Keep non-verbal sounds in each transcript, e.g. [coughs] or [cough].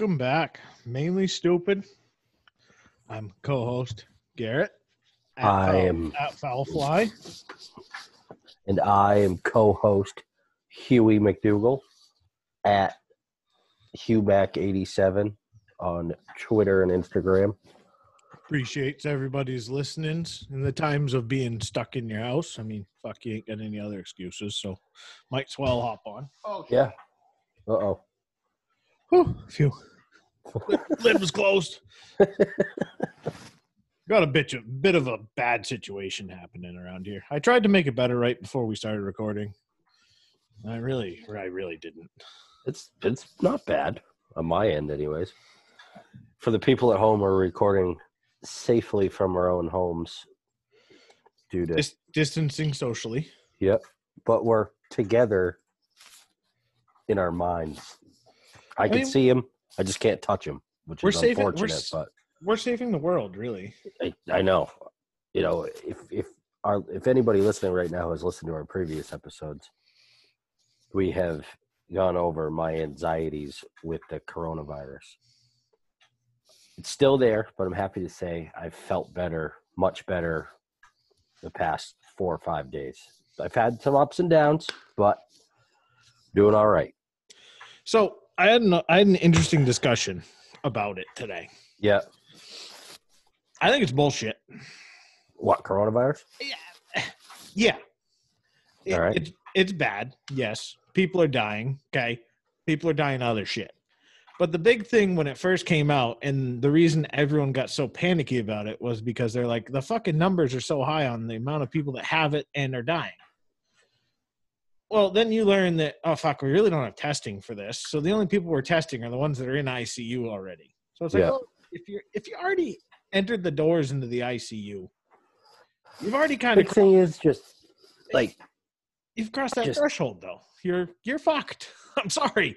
Welcome back. Mainly stupid. I'm co-host Garrett. at I Foul- am- at Foulfly. and I am co-host Huey McDougal at HughMac87 on Twitter and Instagram. Appreciates everybody's listenings in the times of being stuck in your house. I mean, fuck, you ain't got any other excuses, so might as well hop on. Oh, Yeah. Uh oh. Whew, phew. Lid- [laughs] Lid was closed. Got a bit of, bit of a bad situation happening around here. I tried to make it better right before we started recording. I really, I really didn't. It's it's not bad on my end, anyways. For the people at home, we're recording safely from our own homes due to Dis- distancing socially. yep, but we're together in our minds. I can mean- see him. I just can't touch him, which We're is saving- we're unfortunate. but We're saving the world, really. I, I know. You know, if if our if anybody listening right now has listened to our previous episodes, we have gone over my anxieties with the coronavirus. It's still there, but I'm happy to say I've felt better, much better the past four or five days. I've had some ups and downs, but doing all right. So I had an, I had an interesting discussion about it today. Yeah. I think it's bullshit. What, coronavirus? Yeah. It- All right. It's it's bad. Yes. People are dying. Okay. People are dying of other shit. But the big thing when it first came out, and the reason everyone got so panicky about it was because they're like, the fucking numbers are so high on the amount of people that have it and are dying. Well, then you learn that, oh, fuck, we really don't have testing for this. So the only people we're testing are the ones that are in ICU already. So it's like, Yeah. well, if you're if you already entered the doors into the ICU, you've already kind Big of thing is just like You've crossed that Just- threshold, though. You're you're fucked. [laughs] I'm sorry.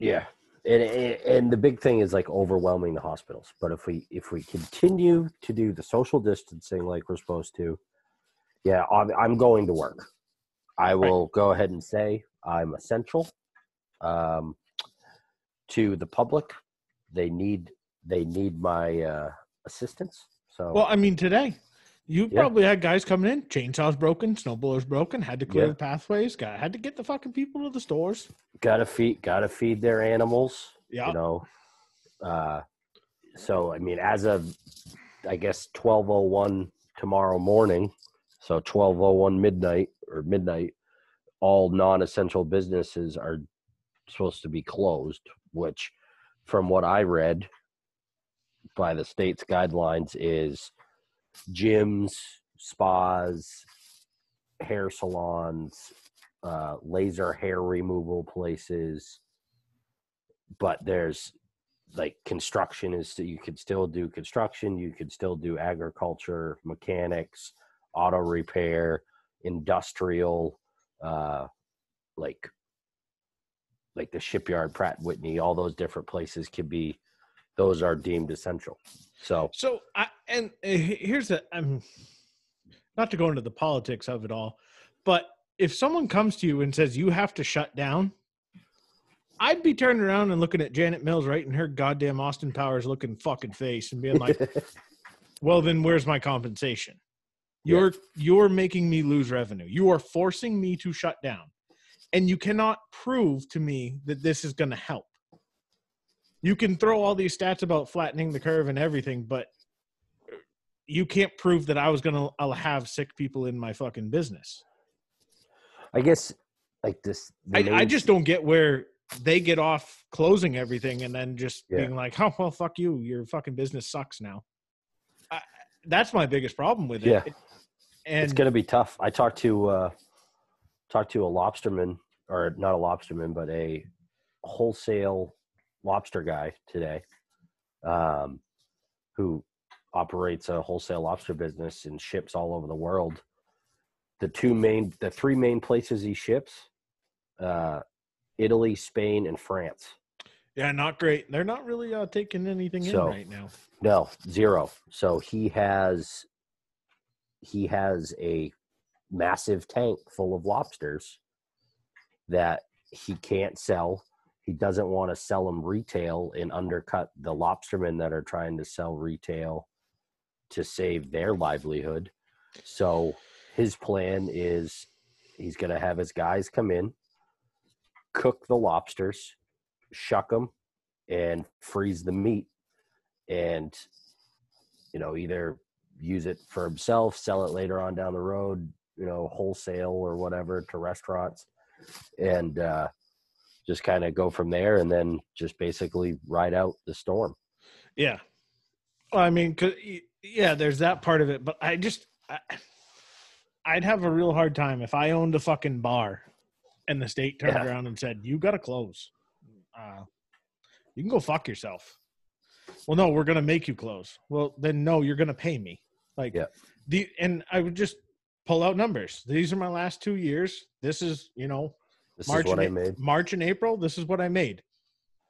Yeah, and, and and the big thing is like overwhelming the hospitals. But if we if we continue to do the social distancing like we're supposed to, yeah, I'm, I'm going to work. I will go ahead and say I'm essential um, to the public. They need they need my uh, assistance. So Well, I mean, today you Yeah. probably had guys coming in, chainsaws broken, snowblowers broken, had to clear Yeah. the pathways, got had to get the fucking people to the stores. gotta feed gotta feed their animals. Yeah. you know uh so i mean as of i guess 1201 tomorrow morning so 1201 midnight or midnight all non-essential businesses are supposed to be closed which from what i read by the state's guidelines is gyms spas hair salons uh, laser hair removal places. But there's like construction is you could still do construction you could still do agriculture mechanics auto repair industrial uh like like the shipyard pratt whitney all those different places could be those are deemed essential. So So, I, and uh, here's the I'm not to go into the politics of it all, but if someone comes to you and says you have to shut down, I'd be turning around and looking at Janet Mills right in her goddamn Austin Powers looking fucking face and being like, [laughs] well then where's my compensation Yeah. you're you're making me lose revenue you are forcing me to shut down and you cannot prove to me that this is going to help you can throw all these stats about flattening the curve and everything but uh, you can't prove that i was going to have sick people in my fucking business i guess like this I, I just don't get where they get off closing everything and then just Yeah. being like, "Oh well, fuck you. Your fucking business sucks now." That's my biggest problem with it. Yeah. and it's going to be tough. I talked to uh, talked to a lobsterman, or not a lobsterman, but a wholesale lobster guy today, um, who operates a wholesale lobster business and ships all over the world. The two main, the three main places he ships, uh, Italy, Spain, and France. Yeah, not great. They're not really uh, taking anything So- in right now. No, zero. So he has he has a massive tank full of lobsters that he can't sell. He doesn't want to sell them retail and undercut the lobstermen that are trying to sell retail to save their livelihood. So his plan is he's going to have his guys come in, cook the lobsters, shuck them, and freeze the meat and you know either use it for himself sell it later on down the road you know wholesale or whatever to restaurants and uh just kind of go from there and then just basically ride out the storm Yeah. Well, I mean, yeah, there's that part of it, but I just, I, I'd have a real hard time if I owned a fucking bar and the state turned Yeah. around and said, you got to close. Uh, you can go fuck yourself. Well, no, we're going to make you close. Well, then no, you're going to pay me. Like, Yeah. the, and I would just pull out numbers. These are my last two years. This is, you know, this March is what i and, A- made March and April, this is what I made.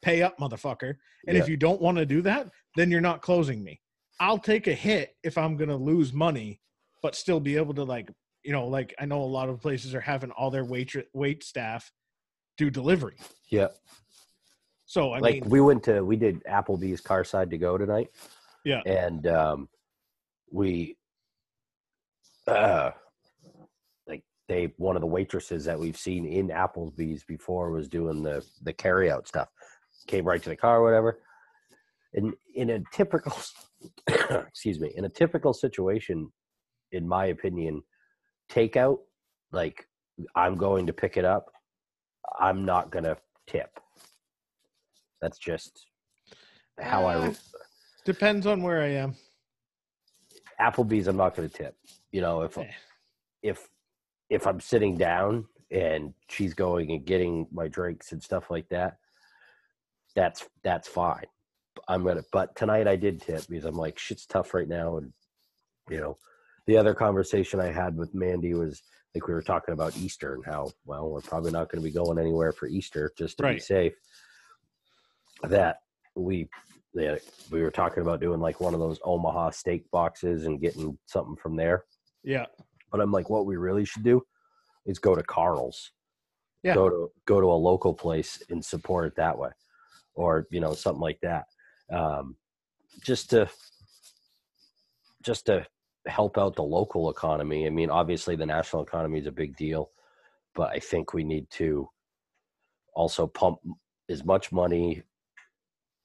Pay up, motherfucker. And Yeah. if you don't want to do that, then you're not closing me. I'll take a hit if I'm going to lose money, but still be able to like, you know, like I know a lot of places are having all their wait wait staff do delivery. yeah So I like mean, we went to we did applebee's car side to go tonight. Yeah. and um we uh like they one of the waitresses that we've seen in applebee's before was doing the the carry out stuff. Came right to the car or whatever. And in a typical [coughs] excuse me in a typical situation in my opinion takeout like i'm going to pick it up i'm not going to tip that's just how i Uh, depends on where I am. Applebee's, I'm not going to tip. You know, if Eh. if if I'm sitting down and she's going and getting my drinks and stuff like that, that's that's fine. I'm gonna. But tonight I did tip because I'm like shit's tough right now, and you know, the other conversation I had with Mandy was like we were talking about Easter and how well we're probably not going to be going anywhere for Easter just to be safe. That we we were talking about doing like one of those Omaha steak boxes and getting something from there. Yeah. But I'm like, what we really should do is go to Carl's. Yeah. Go to go to a local place and support it that way, or you know something like that, um, just to just to help out the local economy. I mean, obviously the national economy is a big deal, but I think we need to also pump as much money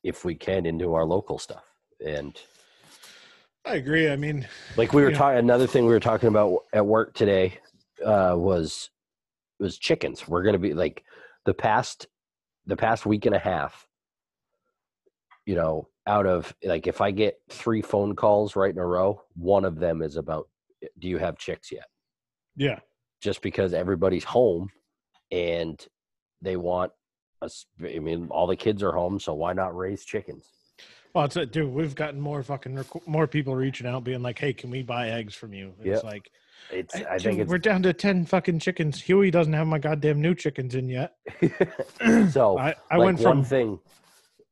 if we can into our local stuff and I agree. I mean, like we were talking another thing we were talking about at work today uh was was chickens we're gonna be like the past the past week and a half you know out of like if i get three phone calls right in a row one of them is about do you have chicks yet yeah. just because everybody's home and they want i mean all the kids are home so why not raise chickens Well, it's it, dude. We've gotten more fucking more people reaching out, being like, "Hey, can we buy eggs from you?" It's Yep. like, it's I, i think it's we're down to ten fucking chickens. Huey doesn't have my goddamn new chickens in yet. [laughs] so I, I like went one from thing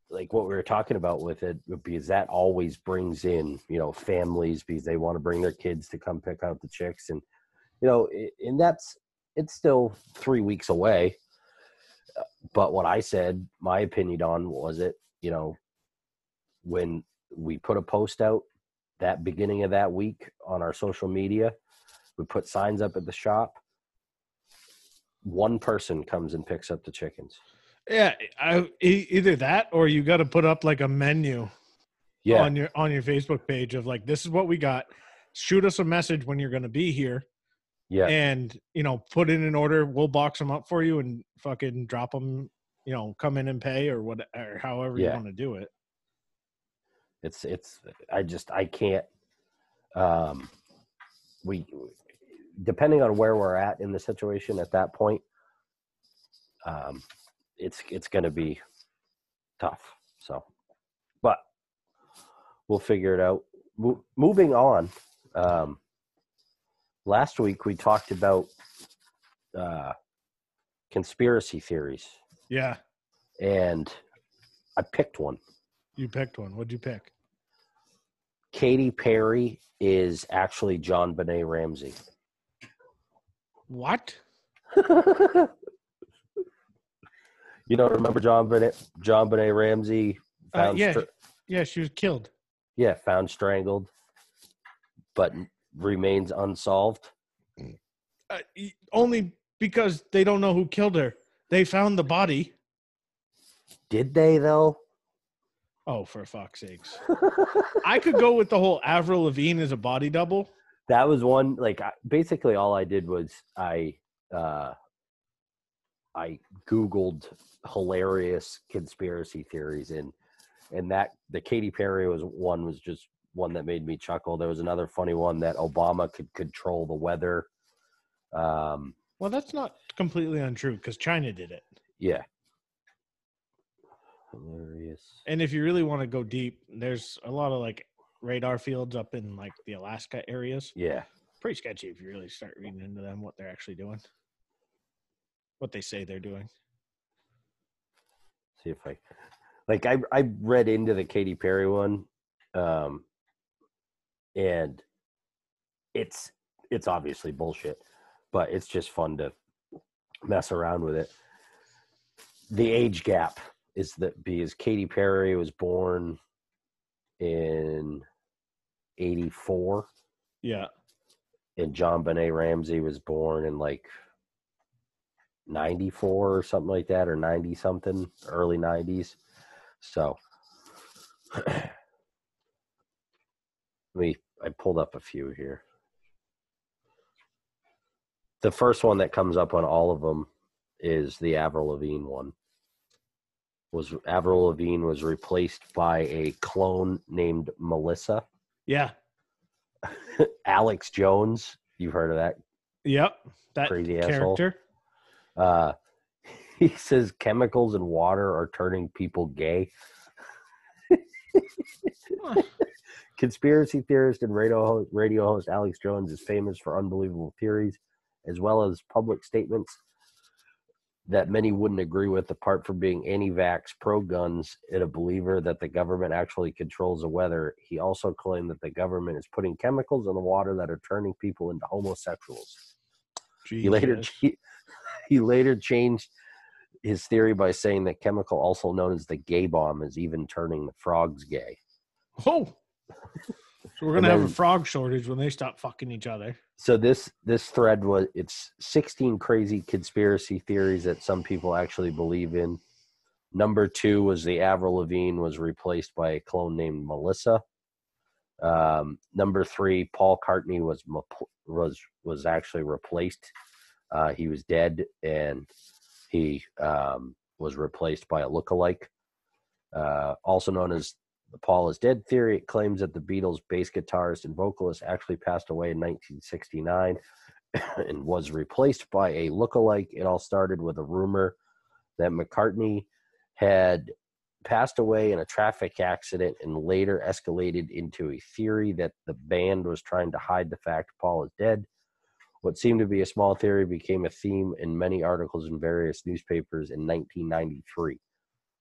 like what we were talking about with it because that always brings in you know families because they want to bring their kids to come pick out the chicks and you know and that's it's still three weeks away Uh, but what i said my opinion on was it you know when we put a post out that beginning of that week on our social media we put signs up at the shop one person comes and picks up the chickens yeah. I, either that or you got to put up like a menu yeah on your on your Facebook page of like, this is what we got. Shoot us a message when you're going to be here, yeah and you know, put in an order. We'll box them up for you and fucking drop them. You know, come in and pay or what or however you want to do it. it's it's i just i can't um we depending on where we're at in the situation at that point um it's it's going to be tough. So, but we'll figure it out. Mo- moving on. Um, last week we talked about uh, conspiracy theories, Yeah, and I picked one. you picked one. What'd you pick? Katy Perry is actually JonBenét Ramsey. What? [laughs] you don't remember JonBenét John Benet Ramsey Uh, found yeah, str- yeah, she was killed. yeah found strangled, but remains unsolved. Uh, only because they don't know who killed her. They found the body. Did they though? Oh, for fuck's sakes! I could go with the whole Avril Lavigne as a body double. that was one like basically all I did was I uh I googled hilarious conspiracy theories and and that the Katy Perry was one was just one that made me chuckle. There was another funny one that Obama could control the weather. Um Well, that's not completely untrue because China did it. yeah. Hilarious. And if you really want to go deep, there's a lot of like radar fields up in like the Alaska areas. Yeah. Pretty sketchy if you really start reading into them, what they're actually doing, what they say they're doing. see if I like I I read into the Katy Perry one, um, and it's it's obviously bullshit, but it's just fun to mess around with it. The age gap is that because Katy Perry was born in eighty four, Yeah. and JonBenét Ramsey was born in like 94 or something like that, or 90 something, early 90s. So, [clears throat] me, I pulled up a few here. The first one that comes up on all of them is the Avril Lavigne one. Was Avril Lavigne was replaced by a clone named Melissa. Yeah. [laughs] Alex Jones, you've heard of that Yep. That crazy asshole. character. Uh, [laughs] he says chemicals and water are turning people gay. Conspiracy theorist and radio host, radio host Alex Jones is famous for unbelievable theories, as well as public statements that many wouldn't agree with, apart from being anti vax, pro guns, and a believer that the government actually controls the weather. He also claimed that the government is putting chemicals in the water that are turning people into homosexuals. He later he, [laughs] he later changed his theory by saying that chemical, also known as the gay bomb, is even turning the frogs gay. Oh. So we're gonna have a frog shortage when they stop fucking each other. So this this thread was it's 16 crazy conspiracy theories that some people actually believe in. Number two was the Avril Lavigne was replaced by a clone named Melissa. Um, number three, Paul McCartney was was was actually replaced. Uh, he was dead, and he um, was replaced by a lookalike, uh, also known as the Paul is dead theory. Claims that the Beatles' bass guitarist and vocalist actually passed away in 1969 [coughs] and was replaced by a lookalike. It all started with a rumor that McCartney had passed away in a traffic accident and later escalated into a theory that the band was trying to hide the fact Paul is dead. What seemed to be a small theory became a theme in many articles in various newspapers in 1993.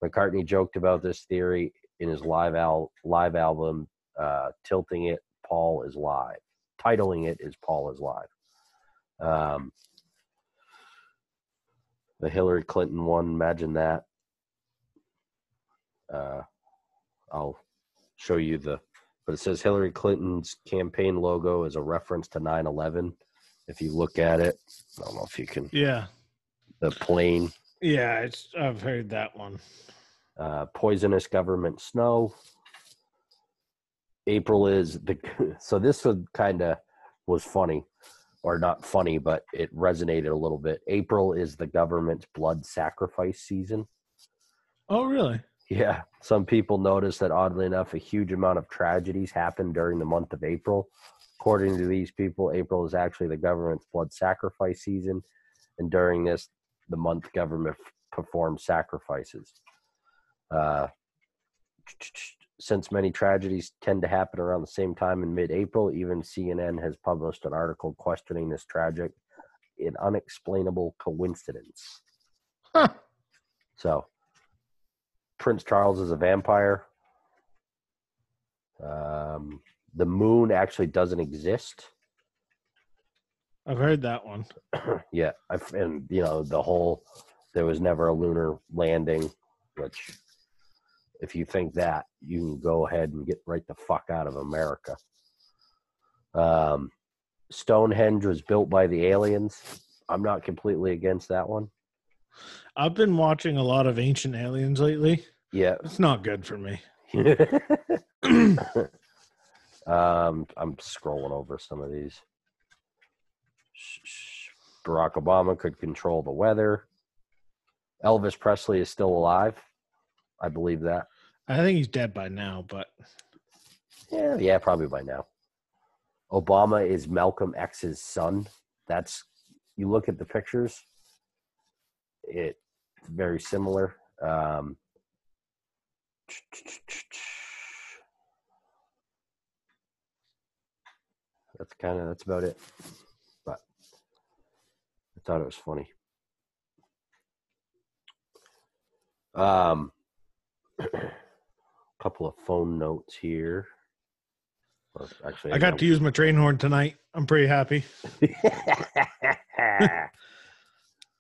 McCartney joked about this theory in his live al- live album, uh, tilting it "Paul is live," titling it is "Paul is live." Um, the Hillary Clinton one, imagine that. Uh, I'll show you the, but it says Hillary Clinton's campaign logo is a reference to 9/11. If you look at it, I don't know if you can. Yeah. The plane, Yeah, it's I've heard that one. Uh, poisonous government snow. April is the [laughs] so this was kind of was funny, or not funny, but it resonated a little bit. April is the government's blood sacrifice season. Oh really? Yeah, some people notice that oddly enough, a huge amount of tragedies happen during the month of April. According to these people, April is actually the government's blood sacrifice season, and during this, the month government performs sacrifices. Uh, since many tragedies tend to happen around the same time in mid-April, even CNN has published an article questioning this tragic and unexplainable coincidence. Huh. So, Prince Charles is a vampire. Um, the moon actually doesn't exist. I've heard that one. [clears throat] yeah, I've, and you know the whole there was never a lunar landing, which if you think that, you can go ahead and get right the fuck out of America. Um, Stonehenge was built by the aliens. I'm not completely against that one. I've been watching a lot of Ancient Aliens lately. Yeah. It's not good for me. [laughs] um, I'm scrolling over some of these. Barack Obama could control the weather. Elvis Presley is still alive. I believe that. I think he's dead by now, but Yeah, yeah, probably by now. Obama is Malcolm X's son. That's you look at the pictures. It's very similar. Um, that's kind of that's about it. But I thought it was funny. Um, [clears throat] couple of phone notes here. Actually, I got to use my train horn tonight. I'm pretty happy. [laughs]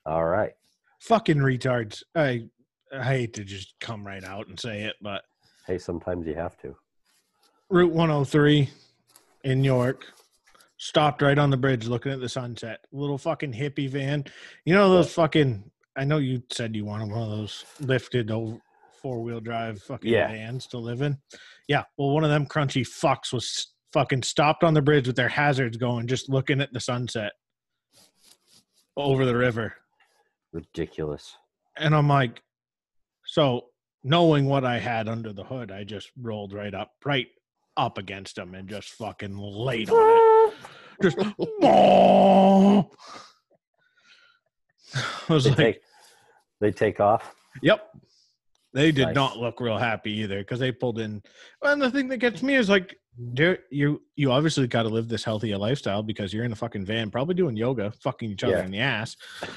All right. Fucking retards. I I hate to just come right out and say it, but Hey, sometimes you have to. Route 103 in York stopped right on the bridge looking at the sunset. Little fucking hippie van. You know those fucking I know you said you wanted one of those lifted over four wheel drive fucking Yeah. vans to live in. Yeah. Well, one of them crunchy fucks was fucking stopped on the bridge with their hazards going, just looking at the sunset over the river. Ridiculous. And I'm like, so knowing what I had under the hood, I just rolled right up, right up against them and just fucking laid on it. [laughs] Just, oh. [laughs] I was They like, take they take off. Yep. They did Nice. not look real happy either because they pulled in. And the thing that gets me is like, there you you obviously got to live this healthier lifestyle because you're in a fucking van, probably doing yoga, fucking each other Yeah. in the ass. [laughs]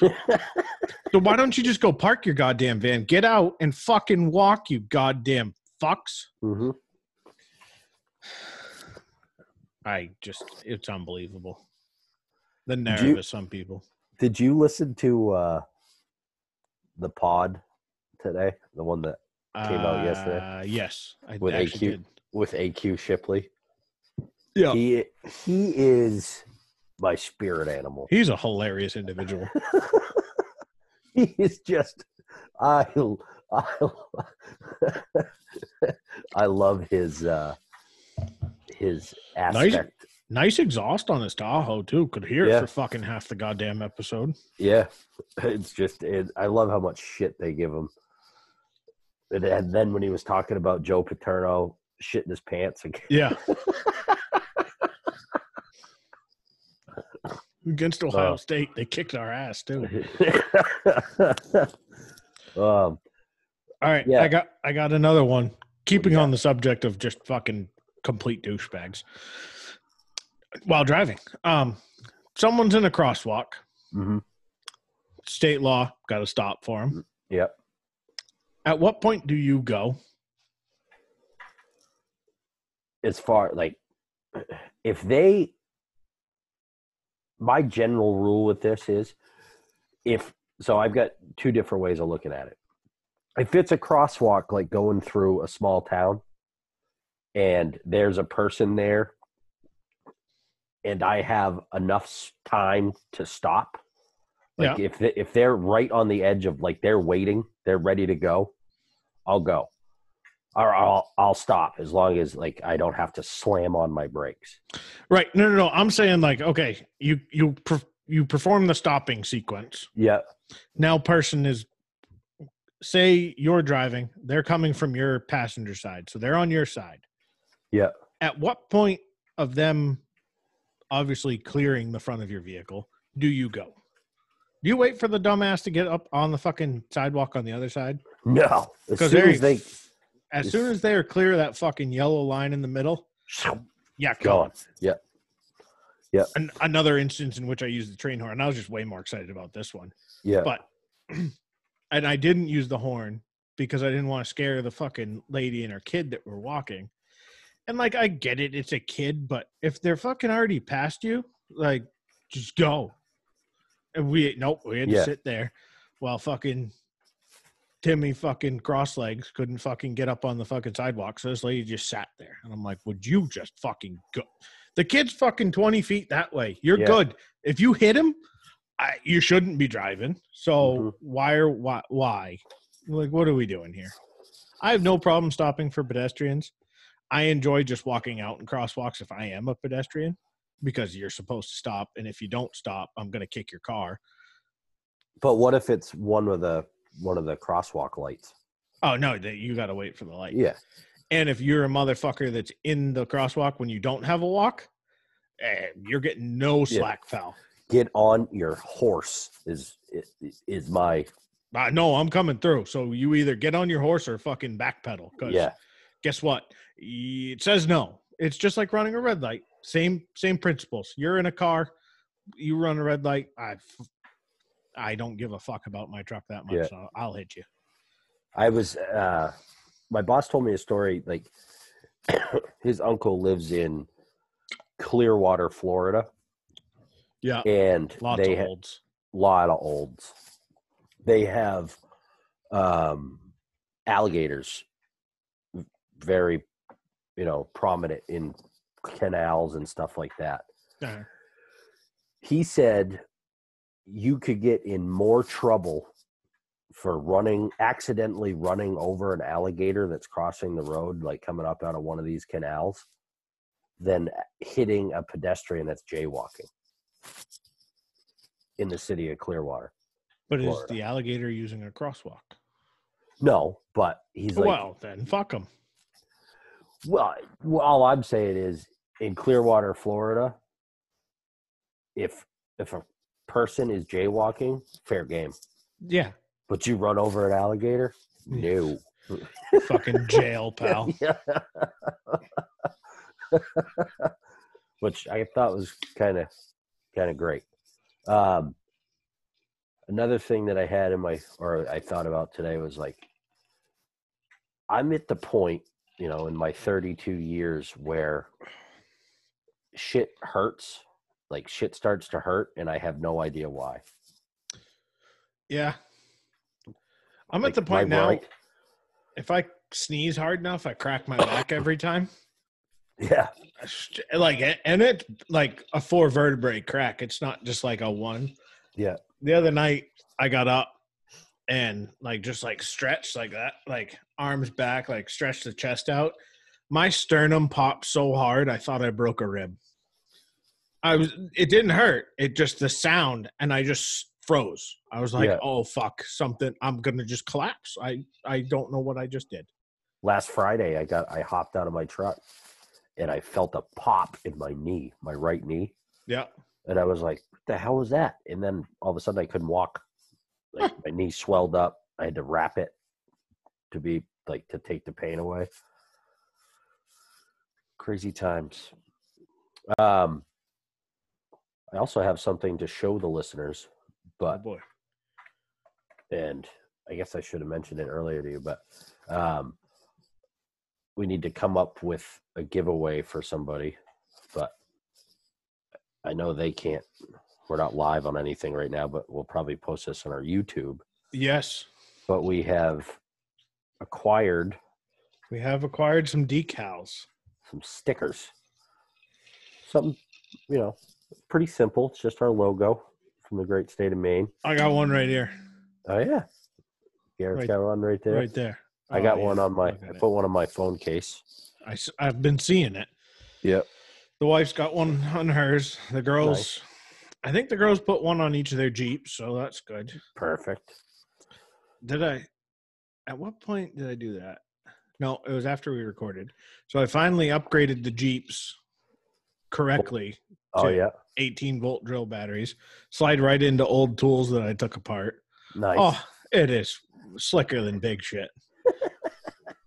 So why don't you just go park your goddamn van, get out and fucking walk, you goddamn fucks? hmm I just, it's unbelievable. The you- nerve of some people. Did you listen to uh the pod today? The one that Came out yesterday. Uh, yes, I With AQ. did. with AQ Shipley. Yeah, He he is my spirit animal. he's a hilarious individual. [laughs] he is just I I I love his uh his aspect. Nice exhaust on his Tahoe too. Could hear it for fucking half the goddamn episode. Yeah, [laughs] it's just it, I love how much shit they give him. And then- when he was talking about Joe Paterno shitting his pants again. Yeah. [laughs] Against Ohio Oh. State, they kicked our ass too. [laughs] um, All right, Yeah. I got I got another one. Keeping on the subject of just fucking complete douchebags while driving. Um, someone's in a crosswalk. Mm-hmm. State law got to stop for him. Yep. At what point do you go? as far like if they my general rule with this is if so i've got two different ways of looking at it if it's a crosswalk like going through a small town and there's a person there and i have enough time to stop like if they, if they're right on the edge of like they're waiting they're ready to go i'll go or I'll I'll stop as long as like I don't have to slam on my brakes. Right. No, no, no. I'm saying like, okay, you you per, you perform the stopping sequence. Yeah. Now, person is say you're driving. They're coming from your passenger side, so they're on your side. Yeah. At what point of them obviously clearing the front of your vehicle do you go? Do you wait for the dumbass to get up on the fucking sidewalk on the other side? No, as Because soon as they as soon as they are clear of that fucking yellow line in the middle, yeah, go. gone. Yeah, An, another instance in which I used the train horn. I was just way more excited about this one. yeah, But [clears throat] and I didn't use the horn because I didn't want to scare the fucking lady and her kid that were walking. And like I get it, it's a kid, but if they're fucking already past you, like just go. And we nope, we had to Yeah. sit there while fucking Timmy fucking cross legs couldn't fucking get up on the fucking sidewalk. So this lady just sat there. And I'm like, would you just fucking go? The kid's fucking 20 feet that way. You're Yeah. good. If you hit him, I, you shouldn't be driving. So Mhm. why are why why? Like what are we doing here? I have no problem stopping for pedestrians. I enjoy just walking out in crosswalks if I am a pedestrian because you're supposed to stop and if you don't stop, I'm going to kick your car. but what if it's one of the one of the crosswalk lights? Oh no, that you got to wait for the light. Yeah, And if you're a motherfucker that's in the crosswalk when you don't have a walk, eh, you're getting no Yeah. slack, pal. get on your horse is is, is my Uh, no, I'm coming through. So you either get on your horse or fucking backpedal. Because yeah guess what? It says no. It's just like running a red light. Same same principles. You're in a car, you run a red light. I I don't give a fuck about my truck that much. Yeah. So I'll hit you. I was uh my boss told me a story like [coughs] his uncle lives in Clearwater, Florida, Yeah, and lots they of ha- olds. lot of olds. They have um alligators very you know prominent in canals and stuff like that. Uh, He said you could get in more trouble for running accidentally running over an alligator that's crossing the road like coming up out of one of these canals than hitting a pedestrian that's jaywalking in the city of Clearwater. but is Florida. the alligator using a crosswalk? No, but he's like well, then fuck him. Well, all I'm saying is in Clearwater, Florida, if if a person is jaywalking, fair game. Yeah, But you run over an alligator, no. [laughs] fucking jail, pal. [laughs] [laughs] Which I thought was kind of kind of great. Um, another thing that I had in my or I thought about today was like I'm at the point, you know, in my 32 years where shit hurts, like shit starts to hurt and I have no idea why. Yeah. I'm Like, at the point now. right- If I sneeze hard enough, I crack my back every time. [laughs] Yeah. Like, and it's like a four vertebrae crack. It's not just like a one. Yeah. The other night, I got up and like just like stretch like that, like arms back, like stretch the chest out. My sternum popped so hard, I thought I broke a rib. I was. It didn't hurt. It just the sound, and I just froze. I was like, Yeah. "Oh fuck, something! I'm gonna just collapse." I I don't know what I just did. last Friday I got I hopped out of my truck and I felt a pop in my knee, my right knee. Yeah. And I was like, what the hell was that? And then all of a sudden I couldn't walk. Like my knee swelled up. I had to wrap it to be like to take the pain away. Crazy times. Um I also have something to show the listeners, Oh but boy. and I guess I should have mentioned it earlier to you, but um, we need to come up with a giveaway for somebody. But I know they can't. We're not live on anything right now, but we'll probably post this on our YouTube. Yes, But we have acquired we have acquired some decals. some stickers. Something, you know, pretty simple. It's just our logo from the great state of Maine. I got one right here, Oh yeah, Garrett's Right- got one right there. right there. I Oh, got yeah, one on my. I put one on my phone case. I, have been seeing it. Yep. The wife's got one on hers. The girls, I think the girls put one on each of their Jeeps, so that's good. Perfect. Did I? At what point did I do that? No, it was after we recorded. So I finally upgraded the Jeeps correctly Oh yeah, 18 volt drill batteries, slide right into old tools that I took apart. nice. Oh, it is slicker than big shit.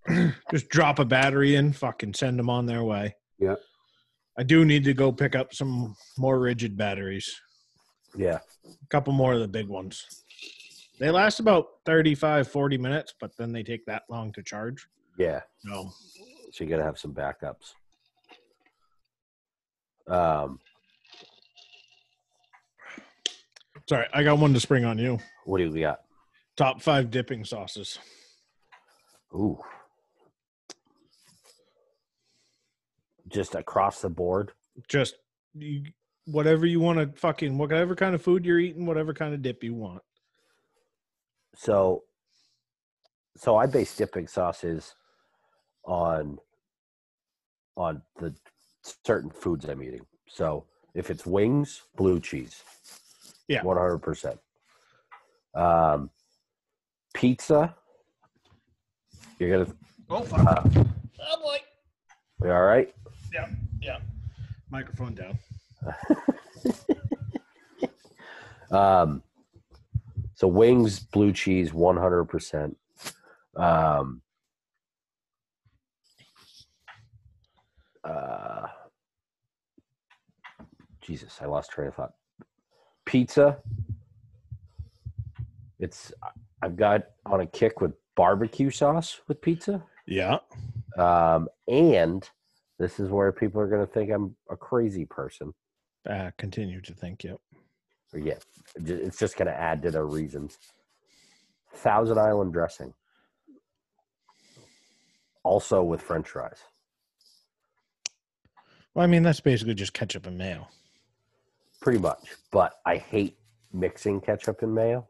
[laughs] [clears throat] Just drop a battery in, fucking send them on their way. Yeah. I do need to go pick up some more Ridgid batteries, Yeah, a couple more of the big ones. They last about 35, 40 minutes, but then they take that long to charge. yeah. So, So you got to have some backups. Um, sorry, I got one to spring on you. what do we got? Top five dipping sauces. Ooh, just across the board. Just you, whatever you want to fucking, whatever kind of food you're eating, whatever kind of dip you want. So, so I base dipping sauces on on the certain foods I'm eating. So if it's wings, blue cheese, Yeah. one hundred percent. Um, pizza, you're gonna. Oh, fuck. Uh, Oh, boy. you all right? Yeah, yeah. Microphone down. [laughs] Um, so wings, blue cheese, one hundred percent. Um, uh, Jesus, I lost train of thought. Pizza. It's I've got on a kick with barbecue sauce with pizza. Yeah. Um, and this is where people are going to think I'm a crazy person. Uh, continue to think. Yep. Or yeah, it's just going to add to their reasons. Thousand Island dressing, also with French fries. Well, I mean, that's basically just ketchup and mayo. Pretty much, but I hate mixing ketchup and mayo.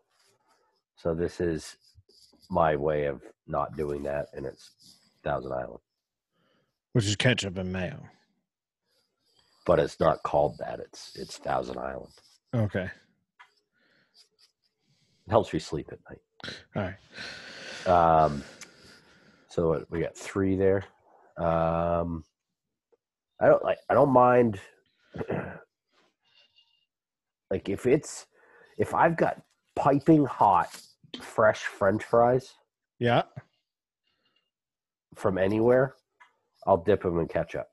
So this is my way of not doing that, and it's Thousand Island. Which is ketchup and mayo. But it's not called that. It's it's Thousand Island. Okay. It helps you sleep at night. All right. Um, so we got three there. Um, I don't like. I don't mind. [clears throat] like if it's if I've got piping hot fresh French fries Yeah. from anywhere, I'll dip them in ketchup.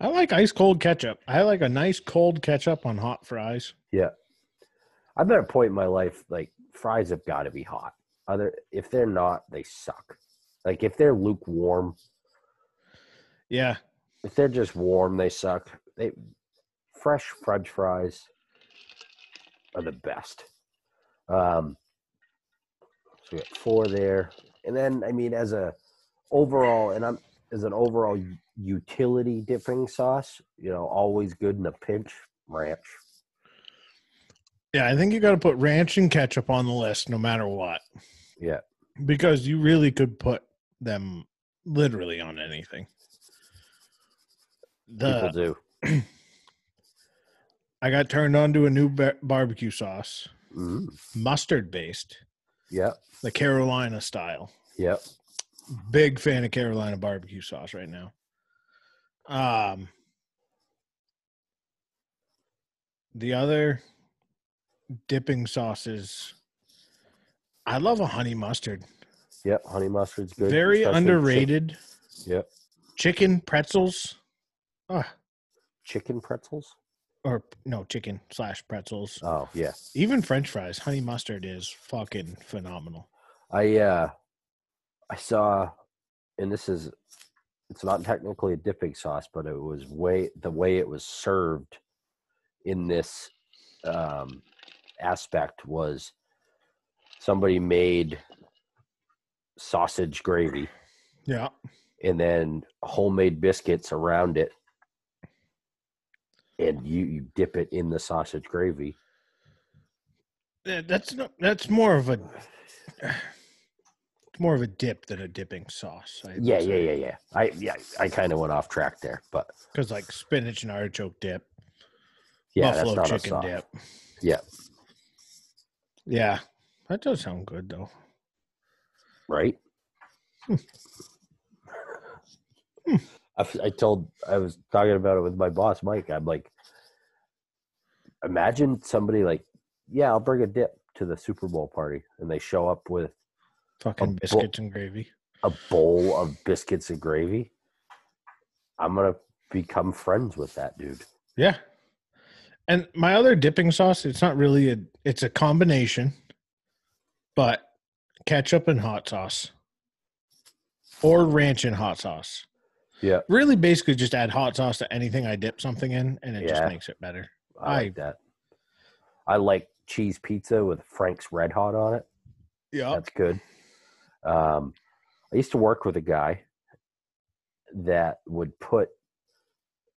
I like ice cold ketchup. I like a nice cold ketchup on hot fries. Yeah, I'm at a point in my life like fries have got to be hot. Other if they're not, they suck. Like if they're lukewarm, Yeah. if they're just warm, they suck. They fresh French fries are the best. Um, so we got four there, and then I mean, as a overall, and I'm as an overall utility dipping sauce, you know, always good in a pinch. Ranch, Yeah. I think you got to put ranch and ketchup on the list no matter what, yeah, because you really could put them literally on anything. people The do. [clears throat] I got turned on to a new bar- barbecue sauce, Mm, mustard based, yeah, the Carolina style. yeah. Big fan of Carolina barbecue sauce right now. Um, the other dipping sauces, I love a honey mustard. Yep, honey mustard's good. Very underrated. Yep, Chicken pretzels, ah, chicken pretzels. or no chicken slash pretzels. Oh yeah, Even French fries, honey mustard is fucking phenomenal. I uh I saw and this is it's not technically a dipping sauce, but it was way the way it was served in this um aspect was somebody made sausage gravy Yeah, and then homemade biscuits around it. And you, you dip it in the sausage gravy. Eh, that's no, that's more of a more of a dip than a dipping sauce. I yeah yeah yeah yeah i yeah i kind of went off track there but Because like spinach and artichoke dip, yeah buffalo that's not a chicken sauce. dip. Yeah. Yeah. That does sound good though. right? Hmm. Hmm. I, I told I was talking about it with my boss Mike. I'm like, imagine somebody like, yeah, I'll bring a dip to the Super Bowl party, and they show up with Fucking bu- biscuits and gravy. a bowl of biscuits and gravy. I'm gonna become friends with that dude. Yeah. And my other dipping sauce, it's not really a it's a combination, but ketchup and hot sauce. Or ranch and hot sauce. Yeah, Really basically just add hot sauce to anything I dip something in and it just makes it better. I like that. I like cheese pizza with Frank's Red Hot on it. Yeah. That's good. Um, I used to work with a guy that would put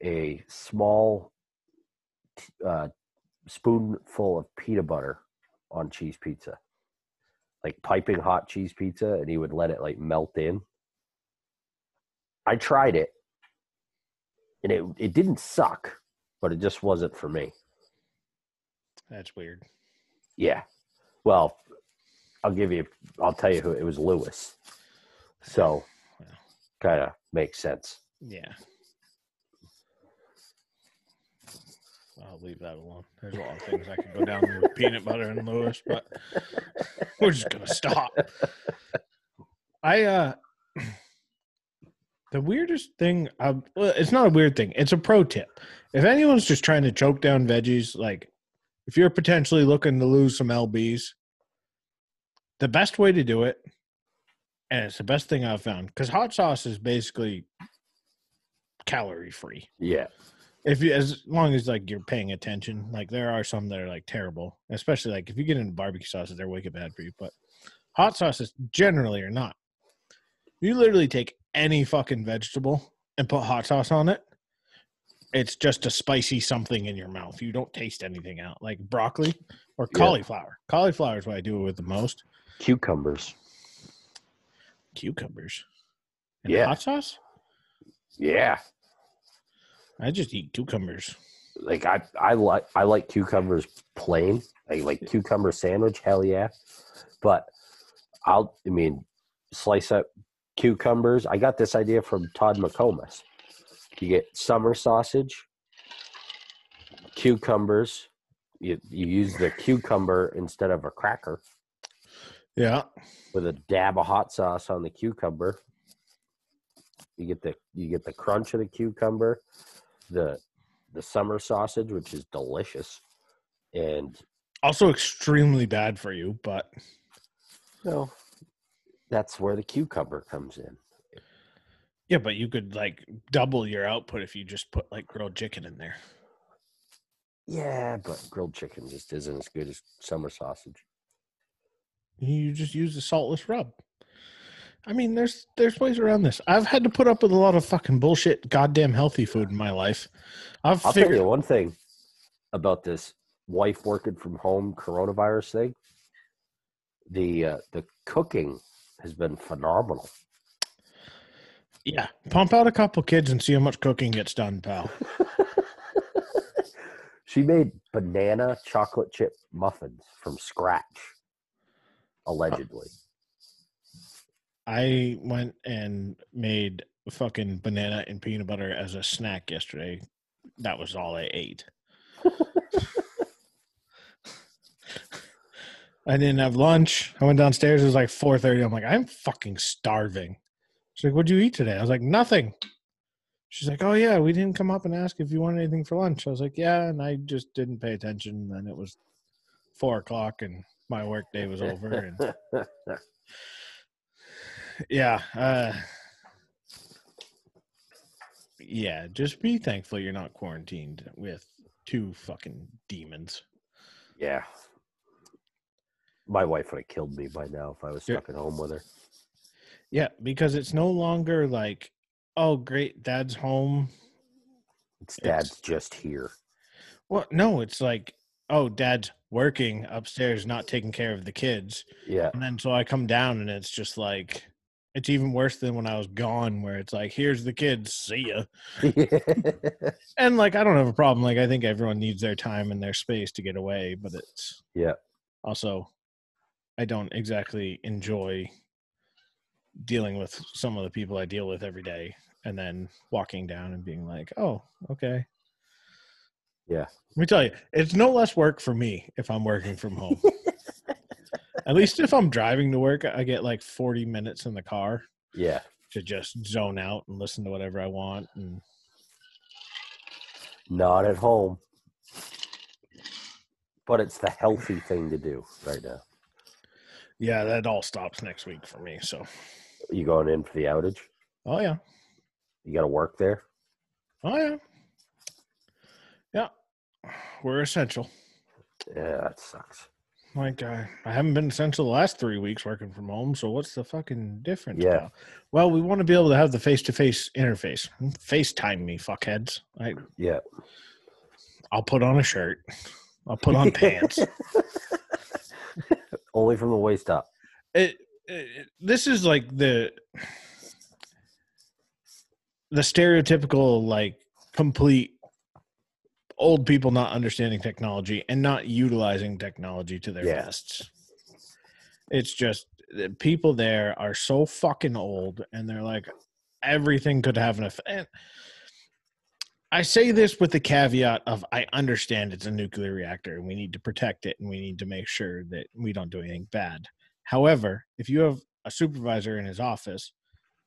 a small t- uh, spoonful of peanut butter on cheese pizza, like piping hot cheese pizza, and he would let it like melt in. I tried it, and it it didn't suck, but it just wasn't for me. That's weird. Yeah. Well, I'll give you. I'll tell you who it was. Lewis. So, kind of makes sense. Yeah. I'll leave that alone. There's a lot of things I could go down with peanut butter and Lewis, but we're just gonna stop. I uh the weirdest thing uh, well, it's not a weird thing, it's a pro tip. If anyone's just trying to choke down veggies, like if you're potentially looking to lose some LBs, the best way to do it, and it's the best thing I've found, because hot sauce is basically calorie free Yeah. if you as long as like you're paying attention like there are some that are like terrible especially like if you get into barbecue sauces they're wicked bad for you but hot sauces generally are not. You literally take any fucking vegetable and put hot sauce on it it's just a spicy something in your mouth. You don't taste anything out like broccoli or Yeah. cauliflower. Cauliflower is what i do it with the most Cucumbers. cucumbers and Yeah. hot sauce Yeah. i just eat cucumbers Like I, I like I like cucumbers plain. I like cucumber sandwich. Hell yeah. But I'll. I mean, slice up cucumbers. I got this idea from Todd McComas. You get summer sausage, cucumbers. You you use the cucumber instead of a cracker. Yeah with a dab of hot sauce on the cucumber. You get the you get the crunch of the cucumber, the the summer sausage, which is delicious, and also extremely bad for you but no, that's where the cucumber comes in. Yeah, but you could like double your output if you just put like grilled chicken in there. Yeah, but grilled chicken just isn't as good as summer sausage. You just use the saltless rub. I mean, there's there's ways around this. I've had to put up with a lot of fucking bullshit, goddamn healthy food in my life. I've I'll tell you one thing about this wife working from home coronavirus thing. The uh, the cooking has been phenomenal. Yeah, pump out a couple kids and see how much cooking gets done, pal. [laughs] she made banana chocolate chip muffins from scratch, allegedly. I went and made fucking banana and peanut butter as a snack yesterday. That was all I ate. [laughs] I didn't have lunch. I went downstairs. It was like four thirty. I'm like, I'm fucking starving. She's like, "What'd you eat today?" I was like, "Nothing." She's like, "Oh yeah, we didn't come up and ask if you wanted anything for lunch." I was like, "Yeah," and I just didn't pay attention. And it was four o'clock, and my work day was over. And [laughs] yeah, uh, yeah. Just be thankful you're not quarantined with two fucking demons. yeah. My wife would have killed me by now if I was Yeah. stuck at home with her. Yeah, because it's no longer like, oh, great, dad's home. It's dad's just here. Well, no, it's like, oh, dad's working upstairs, not taking care of the kids. Yeah. And then so I come down and it's just like, it's even worse than when I was gone, where it's like, here's the kids, see ya. [laughs] And like, I don't have a problem. Like, I think everyone needs their time and their space to get away, but it's yeah. also, I don't exactly enjoy dealing with some of the people I deal with every day. and then walking down and being like, "Oh, okay." Yeah. Let me tell you, it's no less work for me if I'm working from home. [laughs] At least if I'm driving to work, I get like 40 minutes in the car Yeah. to just zone out and listen to whatever I want. And Not at home. But it's the healthy thing to do right now. yeah, that all stops next week for me. So, You going in for the outage? oh yeah, You got to work there? oh yeah, yeah, we're essential. Yeah, that sucks. Like I, I haven't been essential the last three weeks working from home. So what's the fucking difference? Yeah. pal? Well, we want to be able to have the face to face interface. FaceTime me, fuckheads. I, Yeah. I'll put on a shirt. I'll put on pants. [laughs] Only from the waist up. It, it, this is like the the stereotypical like complete old people not understanding technology and not utilizing technology to their Yeah. bests. It's just the people there are so fucking old and they're like everything could have an effect. I say this with the caveat of I understand it's a nuclear reactor and we need to protect it and we need to make sure that we don't do anything bad. However, if you have a supervisor in his office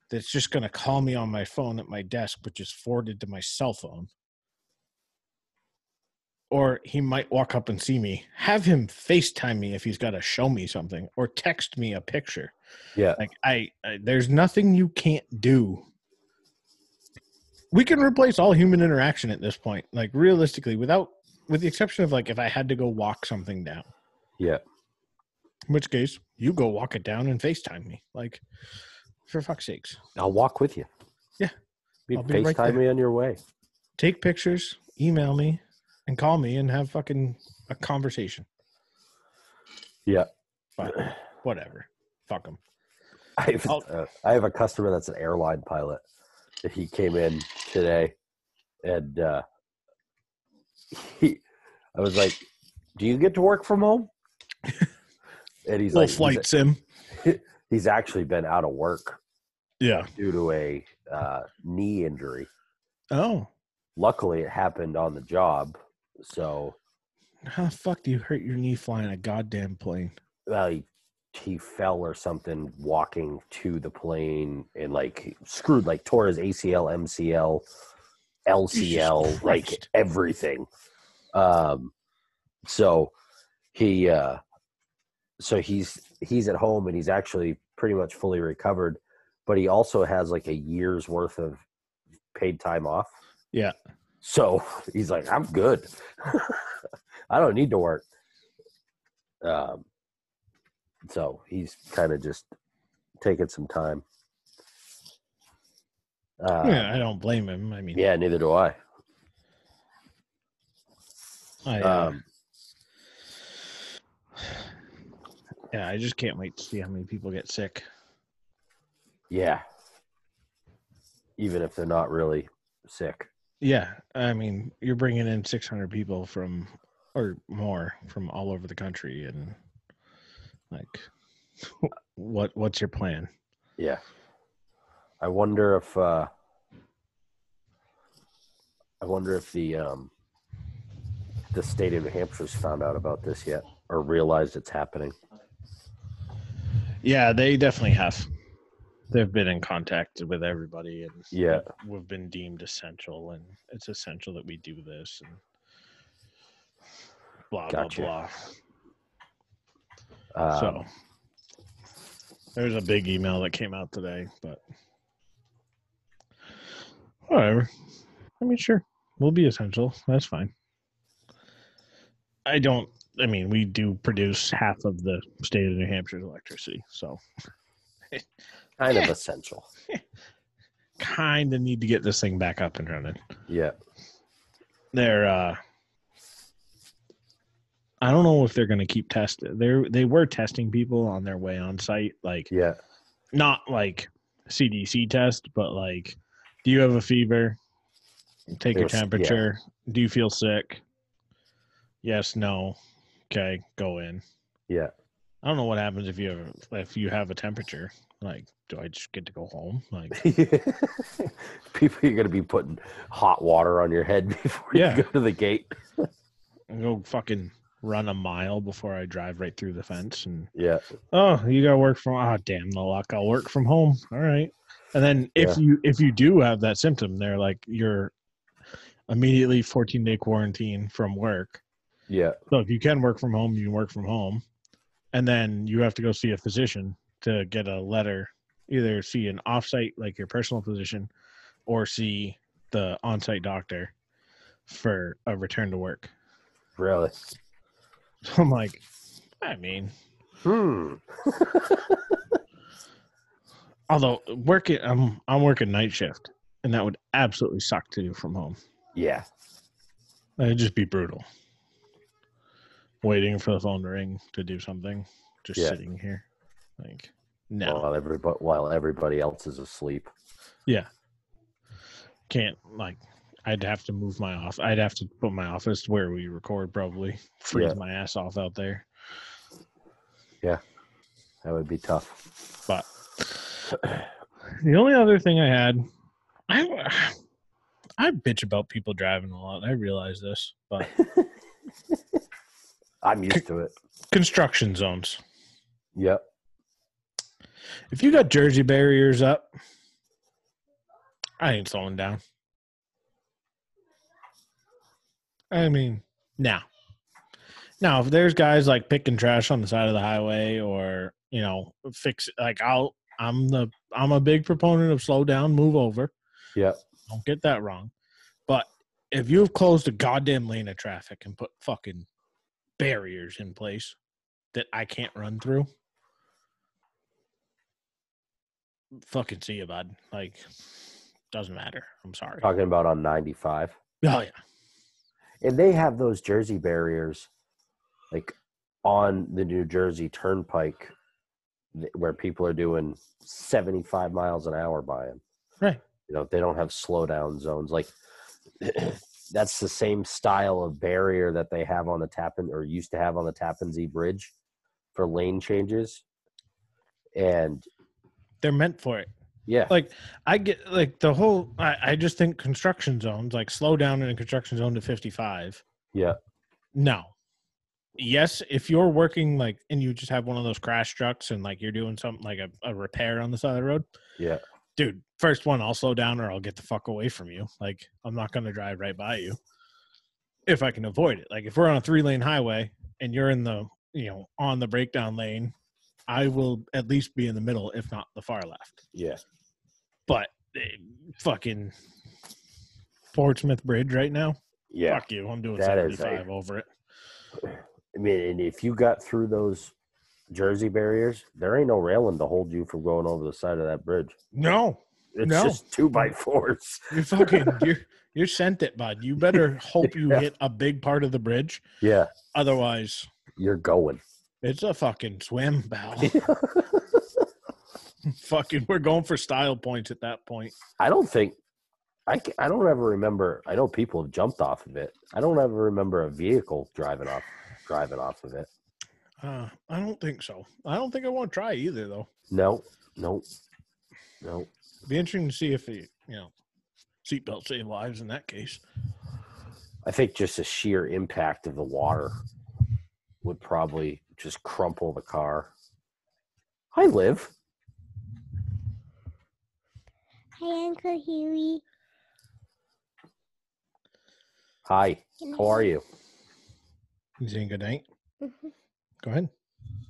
that's just going to call me on my phone at my desk, which is forwarded to my cell phone, or he might walk up and see me, have him FaceTime me if he's got to show me something, or text me a picture. Yeah. Like I, I there's nothing you can't do. We can replace all human interaction at this point. Like realistically, without with the exception of like if I had to go walk something down. Yeah. In which case, you go walk it down and FaceTime me. Like, for fuck's sakes. I'll walk with you. Yeah. You I'll be right FaceTime there. me on your way. Take pictures, email me, and call me and have fucking a conversation. Yeah. But whatever. Fuck them. I have, uh, I have a customer that's an airline pilot. That he came in today, and uh, he, I was like, "Do you get to work from home?" [laughs] And he's like, flight he's, sim. [laughs] he's actually been out of work Yeah. due to a uh, knee injury. Oh. Luckily, it happened on the job, so How the fuck do you hurt your knee flying a goddamn plane? well, he, he fell or something walking to the plane and like screwed, like tore his ACL, MCL, LCL, like everything. Um, so he, uh, so he's he's at home and he's actually pretty much fully recovered, but he also has like a year's worth of paid time off. Yeah. So he's like, I'm good. [laughs] I don't need to work. Um, so he's kind of just taking some time. Uh, yeah, I don't blame him. I mean, yeah, neither do I. I, uh, Um, yeah, I just can't wait to see how many people get sick. yeah. Even if they're not really sick. Yeah, I mean, you're bringing in 600 people from or more from all over the country, and like, [laughs] what what's your plan? Yeah. I wonder if uh I wonder if the um the state of New Hampshire's found out about this yet or realized it's happening. Yeah, they definitely have. They've been in contact with everybody, and Yeah. we've been deemed essential, and it's essential that we do this, and blah Gotcha. blah blah. Um, so there's a big email that came out today, but whatever. I mean, sure, we'll be essential. That's fine. I don't. I mean, we do produce half of the state of New Hampshire's electricity, so [laughs] kind Yeah. of essential. kind of [laughs] need to get this thing back up and running. Yeah. They're. uh I don't know if they're going to keep testing. They they were testing people on their way on site, like Yeah. not like CDC test, but like, do you have a fever? Take your There's- yeah. temperature. Do you feel sick? Yes, no. Okay, go in. Yeah. I don't know what happens if you have if you have a temperature. Like, do I just get to go home? Like, [laughs] People, you're gonna be putting hot water on your head [laughs] before Yeah. you go to the gate. [laughs] Go fucking run a mile before I drive right through the fence and Yeah, oh, you gotta work from ah damn the luck. I'll work from home. All right. And then if Yeah. you if you do have that symptom, they're like you're immediately 14 day quarantine from work. yeah, So if you can work from home, you can work from home. And then you have to go see a physician to get a letter, either see an offsite like your personal physician or see the on-site doctor for a return to work. really. So [laughs] I'm like, I mean, Hmm. [laughs] although working I'm I'm working night shift and that would absolutely suck to do from home. Yeah, It'd just be brutal. Waiting for the phone to ring to do something, just Yeah. sitting here. Like no. while everybody while everybody else is asleep. Yeah. Can't like I'd have to move my off I'd have to put my office where we record probably. Freeze Yeah. my ass off out there. Yeah, that would be tough. But the only other thing I had I I bitch about people driving a lot. I realize this, but [laughs] I'm used to it. construction zones. Yep. If you got Jersey barriers up, I ain't slowing down. I mean, now. Now, if there's guys like picking trash on the side of the highway or, you know, fix like I'll I'm the I'm a big proponent of slow down, move over. Yep. Don't get that wrong. But if you've closed a goddamn lane of traffic and put fucking barriers in place that I can't run through, fucking see you, bud. Like, doesn't matter. I'm sorry. Talking about on 95. Oh yeah, And they have those Jersey barriers like on the New Jersey Turnpike where people are doing 75 miles an hour by them. right. You know, they don't have slowdown zones. Like [clears throat] that's the same style of barrier that they have on the Tappan or used to have on the Tappan Zee Bridge for lane changes. And They're meant for it. yeah, Like I get like the whole. I, I just think construction zones like slow down in a construction zone to 55. yeah, No. Yes, if you're working like and you just have one of those crash trucks and like you're doing something like a, a repair on the side of the road, yeah, dude, first one, I'll slow down or I'll get the fuck away from you. Like, I'm not going to drive right by you if I can avoid it. Like, if we're on a three lane highway and you're in the, you know, on the breakdown lane, I will at least be in the middle, if not the far left. yeah. But eh, fucking Portsmouth Bridge right now, Yeah. fuck you. I'm doing That is 75 a- over it. [sighs] I mean, and if you got through those Jersey barriers, there ain't no railing to hold you from going over the side of that bridge. No, It's No. just two by fours. you're [laughs] fucking, you're, you're sent it, bud. You better [laughs] hope you Yeah. hit a big part of the bridge. Yeah, Otherwise, you're going. It's a fucking swim battle. [laughs] fucking, we're going for style points at that point. I don't think I, ca- I don't ever remember. I know people have jumped off of it. I don't ever remember a vehicle driving off driving off of it. Uh, I don't think so. I don't think I want to try either, though. No, no, no. Be interesting to see if the you know seatbelt save lives in that case. I think just the sheer impact of the water would probably just crumple the car. Hi, Liv. Hi, Uncle Huey. Hi. How are you? You saying good night? Mhm. Go ahead,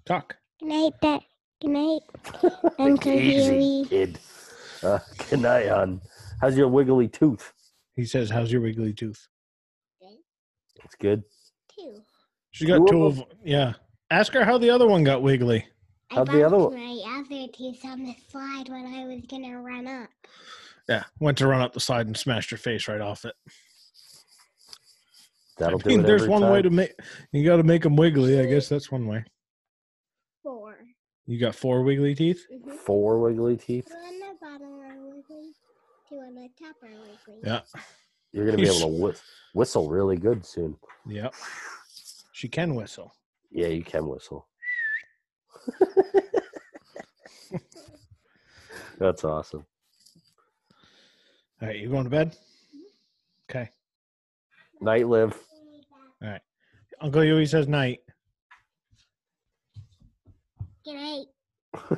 talk. Good night, Dad. Good night, [laughs] Uncle Easy, Huey. kid. Uh, good night, hon. How's your wiggly tooth? He says, "How's your wiggly tooth?" Good. It's good. Two. She got Two two of of yeah. Ask her how the other one got wiggly. I How'd the other one- my other tooth on the slide when I was gonna run up. Yeah, went to run up the slide and smashed her face right off it. That'll I mean, do it. there's every one way to make. You got to make them wiggly. I guess that's one way. Four. You got four wiggly teeth. Mm-hmm. four wiggly teeth. Two on the bottom are wiggly. Two on the top are wiggly. Yeah. You're gonna be able to [laughs] whi- whistle really good soon. Yep. She can whistle. Yeah, you can whistle. [laughs] That's awesome. All right, you going to bed? Okay. Night Liv. Uncle Huey says night. Good night. [laughs]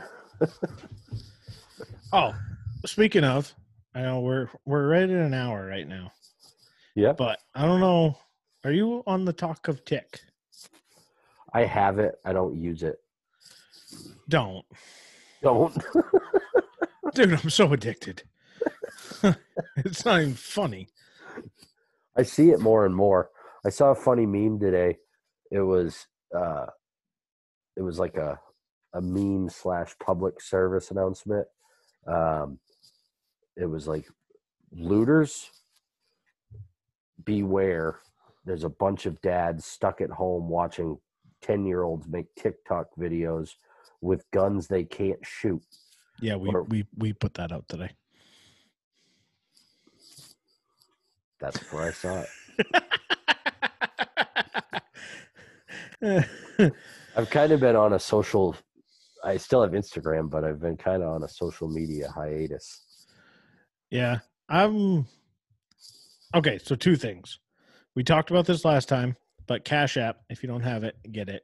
Oh, speaking of, I know we're we're right at an hour right now, Yeah. but I don't know. Are you on the talk of tick? I have it. I don't use it. Don't, Don't. [laughs] dude. I'm so addicted. [laughs] it's not even funny. I see it more and more. I saw a funny meme today. It was uh it was like a a meme slash public service announcement. Um it was like looters beware. There's a bunch of dads stuck at home watching 10 year olds make TikTok videos with guns they can't shoot. Yeah, we Or- we we put that out today. That's where I saw it. [laughs] I've kind of been on a social. I still have Instagram, but I've been kind of on a social media hiatus. yeah, I'm okay. So two things. We talked about this last time, but Cash App, if you don't have it, get it.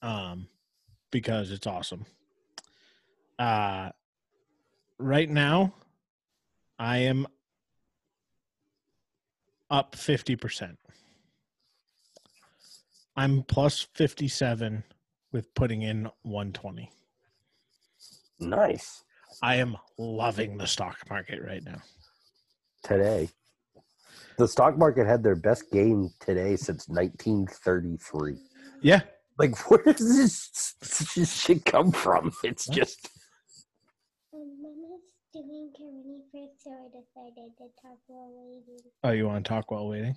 Um, because it's awesome. Uh, right now, I am up fifty percent. I'm plus fifty seven with putting in one twenty. Nice I am loving the stock market right now. today. The stock market had their best gain today since 1933. Yeah, Like, where does this, this shit come from? It's just um, doing Germany first, so I decided to talk while waiting. Oh, you want to talk while waiting?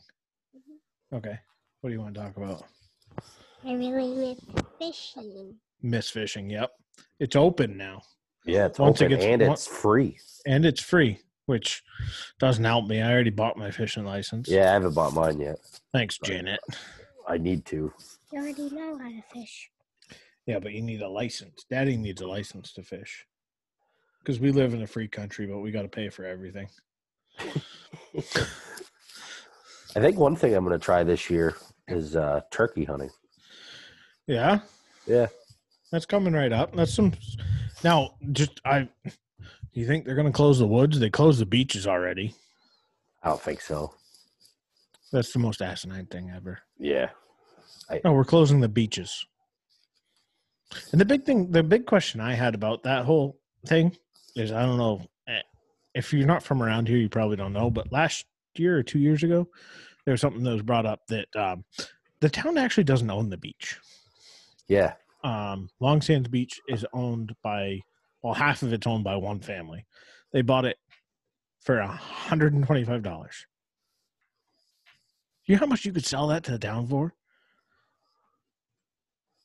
Mm-hmm. Okay. What do you want to talk about? I really miss fishing. Miss fishing. Yep. It's open now yeah, it's Once it open gets- and it's free. and it's free, which doesn't help me. I already bought my fishing license. Yeah, I haven't bought mine yet. Thanks, Janet. I need to. You already know how to fish. Yeah, but you need a license. Daddy needs a license to fish. Because we live in a free country, but we got to pay for everything. [laughs] I think one thing I'm going to try this year is uh, turkey hunting. Yeah. Yeah. That's coming right up. That's some. Now, just I. Do you think they're going to close the woods? They closed the beaches already. I don't think so. That's the most asinine thing ever. Yeah. No, we're closing the beaches. And the big thing, the big question I had about that whole thing is I don't know eh, if you're not from around here, you probably don't know, but last year or two years ago, there was something that was brought up that um, the town actually doesn't own the beach. Yeah. Um, Long Sands Beach is owned by, well, half of it's owned by one family. They bought it for $125. You know how much you could sell that to the town for?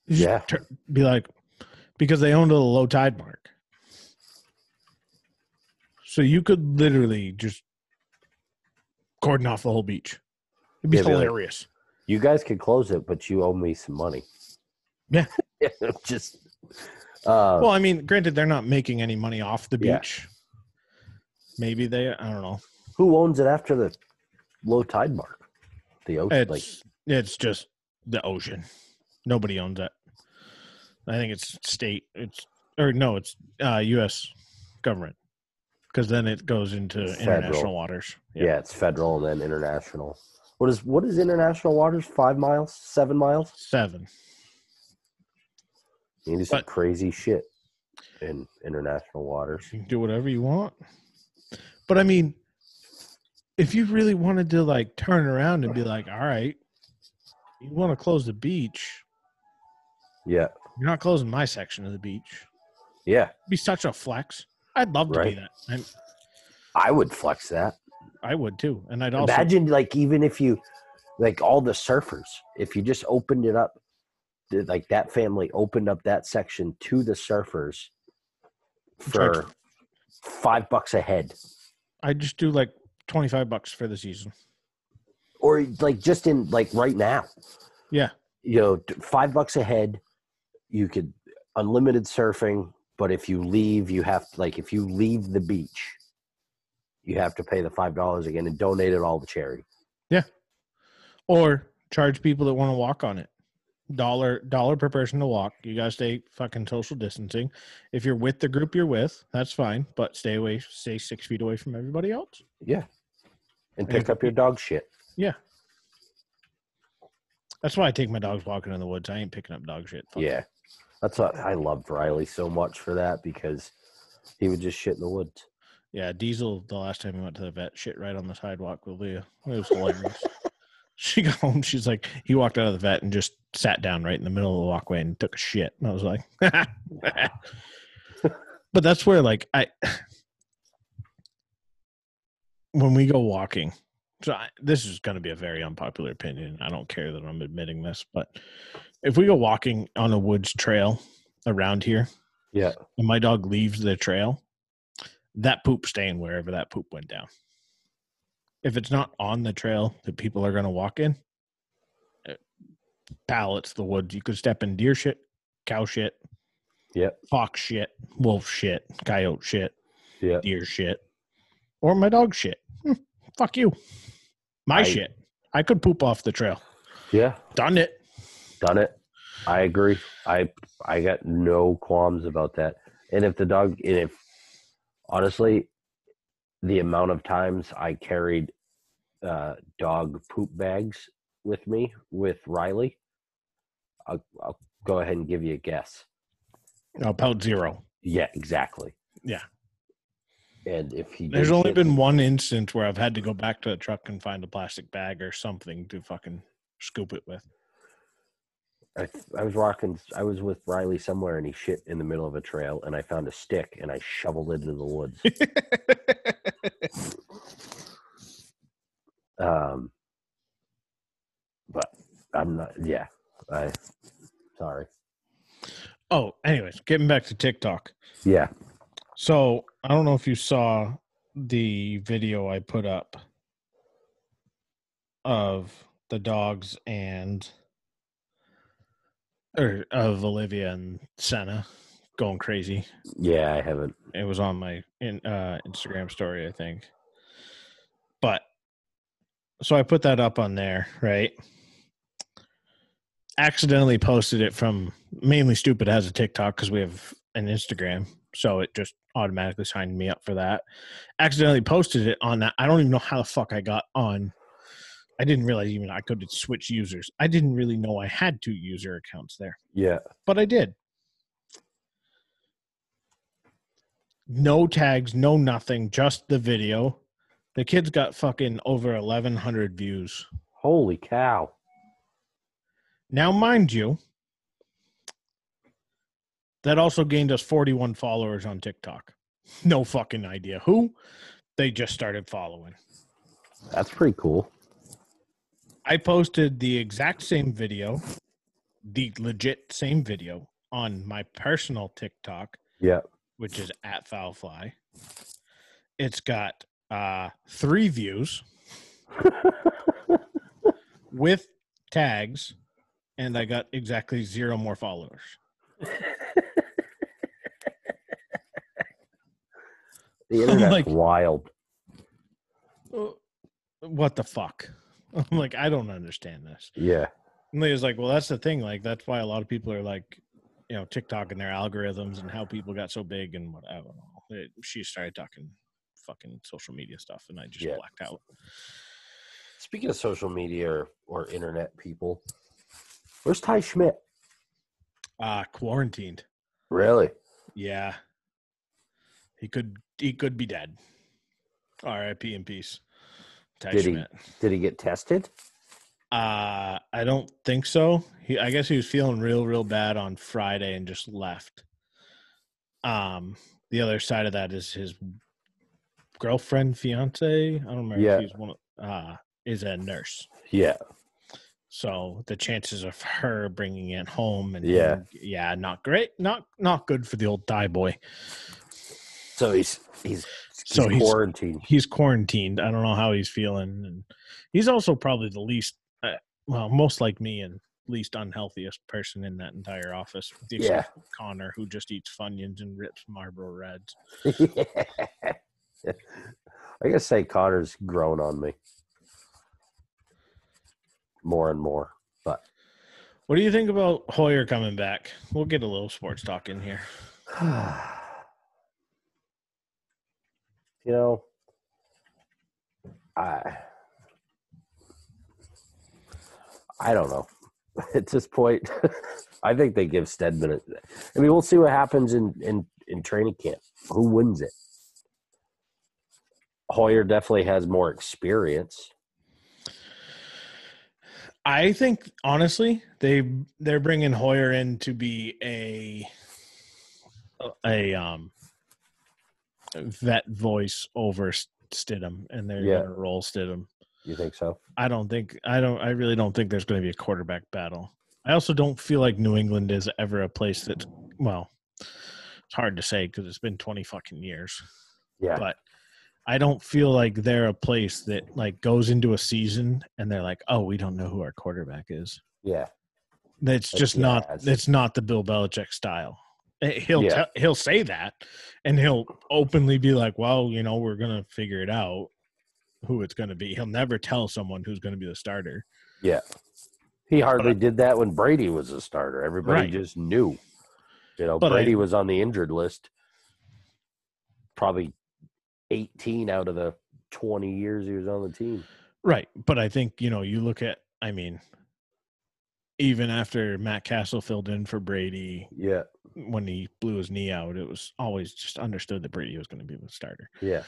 Just Yeah. tur- be like, because they owned a low tide mark. So you could literally just cordon off the whole beach. It'd be Yeah, be like- hilarious. You guys could close it, but you owe me some money. [laughs] Yeah. [laughs] Just. Uh, well, I mean, granted, they're not making any money off the Yeah. beach. Maybe they, I don't know. who owns it after the low tide mark? The ocean. It's like, it's just the ocean. Nobody owns it. I think it's state. It's or no, it's uh, U.S. government because then it goes into Federal. international waters. yeah. it's federal and then international. What is what is international waters? Five miles? Seven miles? seven. You do some But- crazy shit in international waters. You can do whatever you want. But I mean, if you really wanted to like turn around and be like, all right, you want to close the beach, Yeah. you're not closing my section of the beach. Yeah. It'd be such a flex. I'd love to Right. be that. I, I would flex that. I would too. And I'd also Imagine like even if you like all the surfers, if you just opened it up like that family opened up that section to the surfers for five bucks a head. I'd just do like 25 bucks for the season. Or like just in like right now. Yeah. You know, five bucks a head, you could unlimited surfing, but if you leave, you have like if you leave the beach, you have to pay the five dollars again and donate it all to charity. Yeah, or charge people that want to walk on it. Dollar dollar per person to walk. You gotta stay fucking social distancing. If you're with the group you're with, that's fine. But stay away, stay six feet away from everybody else. Yeah. And pick up your dog shit. Yeah. That's why I take my dogs walking in the woods. I ain't picking up dog shit. Fuck Yeah. That's what I loved Riley so much for that because he would just shit in the woods. Yeah, Diesel. The last time we went to the vet, shit right on the sidewalk with Leah. It was hilarious. [laughs] she got home. She's like, he walked out of the vet and just sat down right in the middle of the walkway and took a shit. And I was like, [laughs] but that's where like I, when we go walking. So I, this is going to be a very unpopular opinion. I don't care that I'm admitting this, but if we go walking on a woods trail around here, Yeah. and my dog leaves the trail, that poop staying wherever that poop went down. If it's not on the trail that people are going to walk in, uh, pal, the woods. You could step in deer shit, cow shit, Yep. fox shit, wolf shit, coyote shit, Yeah. deer shit, or my dog shit. Hmm, fuck you. My I- shit. I could poop off the trail. Yeah. Done it. Done it. I agree. I I got no qualms about that. And if the dog and if honestly the amount of times I carried uh dog poop bags with me with Riley, I'll, I'll go ahead and give you a guess. About zero. Yeah, exactly. Yeah. And if he There's only been one instance where I've had to go back to the truck and find a plastic bag or something to fucking scoop it with. I, I was rocking. I was with Riley somewhere, and he shit in the middle of a trail, and I found a stick, and I shoveled it into the woods. [laughs] Um, but I'm not. Yeah, I. Sorry. oh, anyways, getting back to TikTok. Yeah. So I don't know if you saw the video I put up of the dogs and or of Olivia and Senna going crazy. Yeah, I haven't. It was on my in, uh, Instagram story, I think. But so I put that up on there, right? Accidentally posted it from mainly stupid has a TikTok because we have an Instagram, so it just automatically signed me up for that. Accidentally posted it on that. I don't even know how the fuck I got on. I didn't realize even I could switch users. I didn't really know I had two user accounts there Yeah. but I did. No tags, no nothing, just the video. The kid's got fucking over 1,100 views. Holy cow. Now, mind you, that also gained us 41 followers on TikTok. No fucking idea who. They just started following. That's pretty cool. I posted the exact same video, the legit same video on my personal TikTok Yeah. which is at Foulfly. It's got uh three views [laughs] with tags, and I got exactly zero more followers. The [laughs] internet's Like- wild. Uh, What the fuck? [laughs] I'm like, I don't understand this. Yeah. And Leah's like, well, that's the thing. Like, that's why a lot of people are like, you know, TikTok and their algorithms and how people got so big and what I don't know. It, she started talking fucking social media stuff, and I just Yeah. blacked out. Speaking of social media or, or internet people, where's Ty Schmidt? Uh quarantined. Really? Yeah. He could he could be dead. R.I.P. in peace. Did he? Did he get tested? Uh I don't think so. He I guess he was feeling real, real bad on Friday and just left. Um the other side of that is his girlfriend, fiance. I don't remember Yeah. if he's one of uh is a nurse. Yeah. So the chances of her bringing it home and Yeah. him- yeah, not great, not not good for the old Ty boy. So he's he's, he's So he's- quarantined. he's quarantined. I don't know how he's feeling, and he's also probably the least, uh, well, most like me and least unhealthiest person in that entire office. With the Yeah. exception of Connor, who just eats Funyuns and rips Marlboro Reds. [laughs] I gotta say, Connor's grown on me more and more. But What do you think about Hoyer coming back? We'll get a little sports talk in here. [sighs] [sighs] [sighs] you know, I I don't know. [laughs] At this point, [laughs] I think they give Stidham. A, I mean, we'll see what happens in in in training camp. Who wins it? Hoyer definitely has more experience. I think honestly, they they're bringing Hoyer in to be a a um vet voice over Stidham, and they're Yeah. gonna roll Stidham. You think so? I don't think I don't I really don't think there's going to be a quarterback battle. I also don't feel like New England is ever a place that well, it's hard to say because it's been 20 fucking years. Yeah. But I don't feel like they're a place that like goes into a season and they're like, "Oh, we don't know who our quarterback is." yeah. That's just yeah, not it's not the Bill Belichick style. [laughs] He'll Yeah. tell he'll say that and he'll openly be like, "Well, you know, we're going to figure it out who it's going to be." He'll never tell someone who's going to be the starter. Yeah. He hardly did that when Brady was a starter. Everybody Right. just knew. You know, But I- Brady was on the injured list probably 18 out of the 20 years he was on the team. Right. But I think, you know, you look at, I mean, even after Matt Cassel filled in for Brady Yeah. When he blew his knee out, it was always just understood that Brady was going to be the starter. Yeah.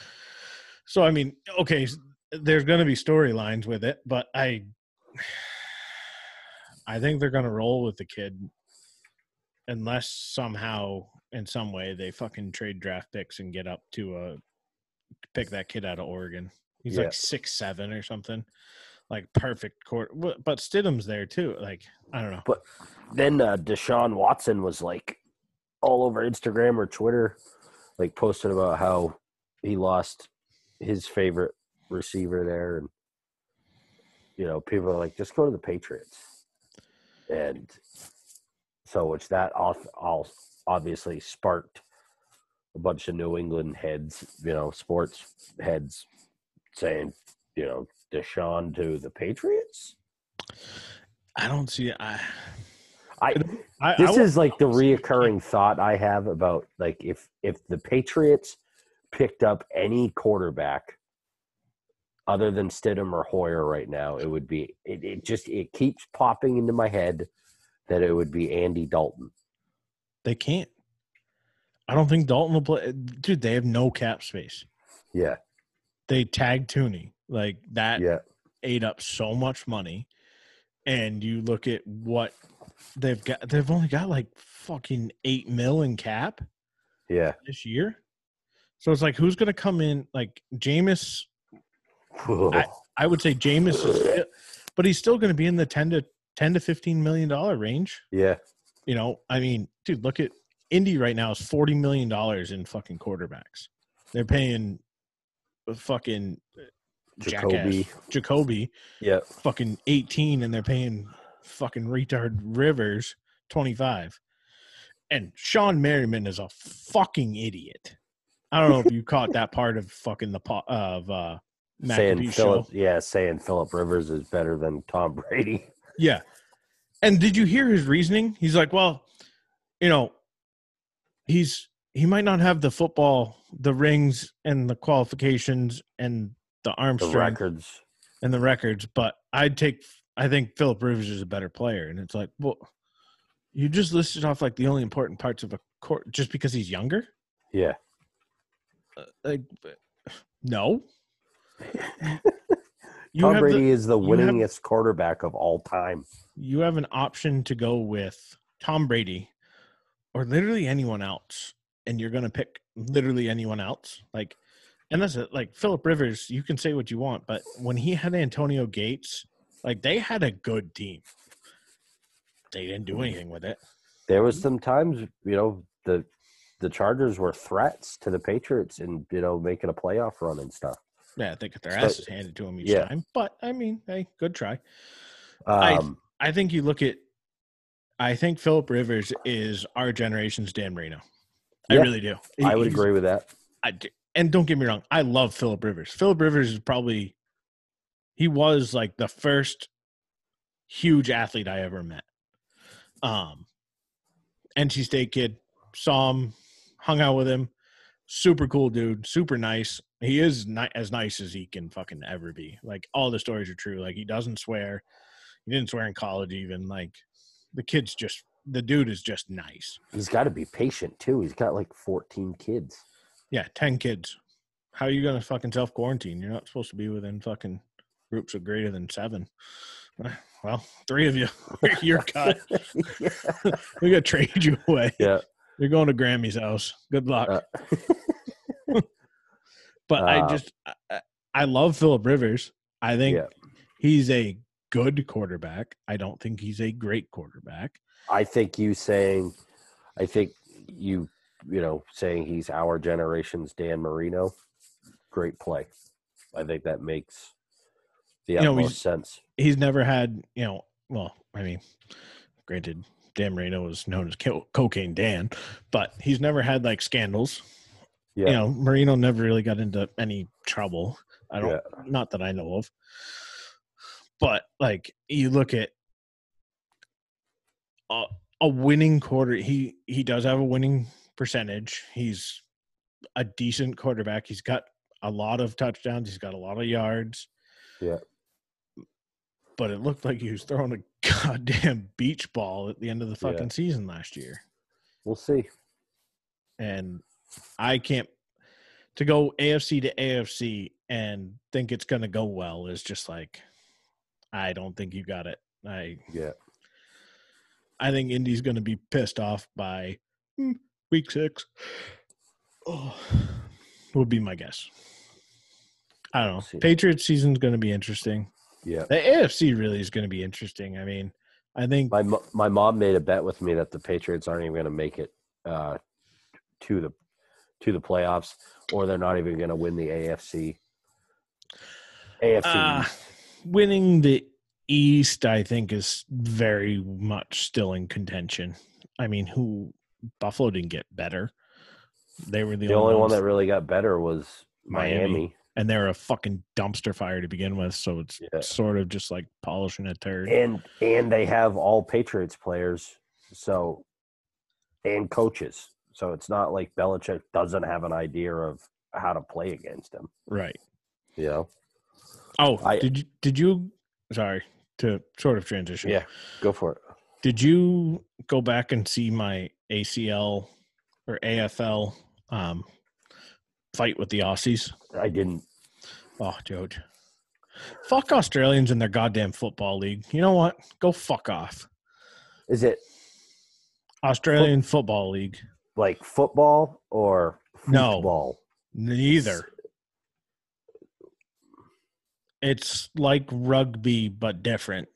So, I mean, okay, there's going to be storylines with it, but I, [sighs] I think they're going to roll with the kid unless somehow, in some way, they fucking trade draft picks and get up to a pick that kid out of Oregon. He's Yeah. like six seven or something, like perfect court. But Stidham's there too. Like I don't know. But then uh, Deshaun Watson was like all over Instagram or Twitter, like posted about how he lost his favorite receiver there. And, you know, people are like, just go to the Patriots. And so, which that all obviously sparked a bunch of New England heads, you know, sports heads saying, you know, Deshaun to the Patriots. I don't see. I. I, I I this would- is like the reoccurring thought I have about like if if the Patriots picked up any quarterback other than Stidham or Hoyer right now, it would be it, it just it keeps popping into my head that it would be Andy Dalton. They can't. I don't think Dalton will play. Dude, they have no cap space. Yeah, They tagged Thuney like that. yeah, ate up so much money and you look at what they've got they've only got like fucking 8 mil in cap yeah. this year. So it's like who's going to come in? Like Jameis I would say Jameis is [laughs] but he's still going to be in the 10 to 10 to 15 million dollar range. Yeah, you know I mean dude look at Indy right now is 40 million dollars in fucking quarterbacks. They're paying fucking Jacoby. jackass. Jacoby. Yeah, fucking 18 and they're paying fucking retard Rivers 25. And Shawne Merriman is a fucking idiot. I don't know if you caught that part of fucking the po- of uh saying Philip. show. Yeah, saying Philip Rivers is better than Tom Brady. [laughs] Yeah. And did you hear his reasoning? He's like, well, you know, he's he might not have the football, the rings and the qualifications and the arm The strength records. and the records, but I'd take. I think Philip Rivers is a better player, and it's like, well, you just listed off like the only important parts of a court just because he's younger. Yeah, uh, Like, no. [laughs] Tom Brady the, is the you have- winningest quarterback of all time. you have an option to go with Tom Brady or literally anyone else, and you're going to pick literally anyone else. Like, and that's it. Like Philip Rivers, you can say what you want, but when he had Antonio Gates, like they had a good team. They didn't do anything with it. There was some times, you know, the the Chargers were threats to the Patriots and you know making a playoff run and stuff. Yeah, they got their So- asses handed to them each yeah. time. But I mean, hey, good try. I- Um, I think you look at I think Philip Rivers is our generation's Dan Marino. I really do. I would agree with that. I d- and don't get me wrong, I love Philip Rivers. Philip Rivers is probably he was like the first huge athlete I ever met. Um NC State kid, saw him, hung out with him, super cool dude, super nice. He is ni- as nice as he can fucking ever be. Like all the stories are true. Like he doesn't swear. He didn't swear in college even. Like the kid's just the dude is just nice. He's got to be patient too. He's got like 14 kids. Yeah, ten kids. How are you gonna fucking self quarantine? You're not supposed to be within fucking groups of greater than seven. [laughs] Well, three of you, [laughs] you're cut. [laughs] We gotta trade you away. Yeah. You're going to Grammy's house. Good luck. Uh, but I uh, just, I- I, I love Philip Rivers. I think Yeah. he's a good quarterback. I don't think he's a great quarterback. I think you saying, I think you, you know, saying he's our generation's Dan Marino, great play. I think that makes the You know, sense. He's never had, you know, well, I mean, granted, Dan Marino was known as Co- Cocaine Dan, but he's never had like scandals. Yeah. You know, Marino never really got into any trouble. I don't, yeah. not that I know of. But like you look at a, a winning quarter, he he does have a winning percentage. He's a decent quarterback. He's got a lot of touchdowns. He's got a lot of yards. Yeah. But it looked like he was throwing a [laughs] goddamn beach ball at the end of the Yeah. fucking season last year. We'll see. And I can't to go AFC to AFC and think it's going to go well is just like I don't think you got it. I Yeah. I think Indy's going to be pissed off by hmm, week 6. Oh, would be my guess. I don't know. Patriots season's going to be interesting. Yeah. The AFC really is going to be interesting. I mean, I think My my mom made a bet with me that the Patriots aren't even going to make it uh, to the to the playoffs, or they're not even going to win the AFC. AFC. Uh, winning the East, I think, is very much still in contention. I mean, who Buffalo didn't get better. They were the, the only one that really got better was Miami. Miami. And they're a fucking dumpster fire to begin with. So it's Yeah. sort of just like polishing a turd. and and they have all Patriots players, so and coaches. So it's not like Belichick doesn't have an idea of how to play against him. right. You know? Oh, I- did you did you? Sorry to sort of transition. Yeah. Go for it. Did you go back and see my ACL or AFL um, fight with the Aussies? I didn't. Oh, George. Fuck Australians in their goddamn football league. You know what? Go fuck off. Is it Australian Football League. like football or No. football? Neither. It's like rugby, but different.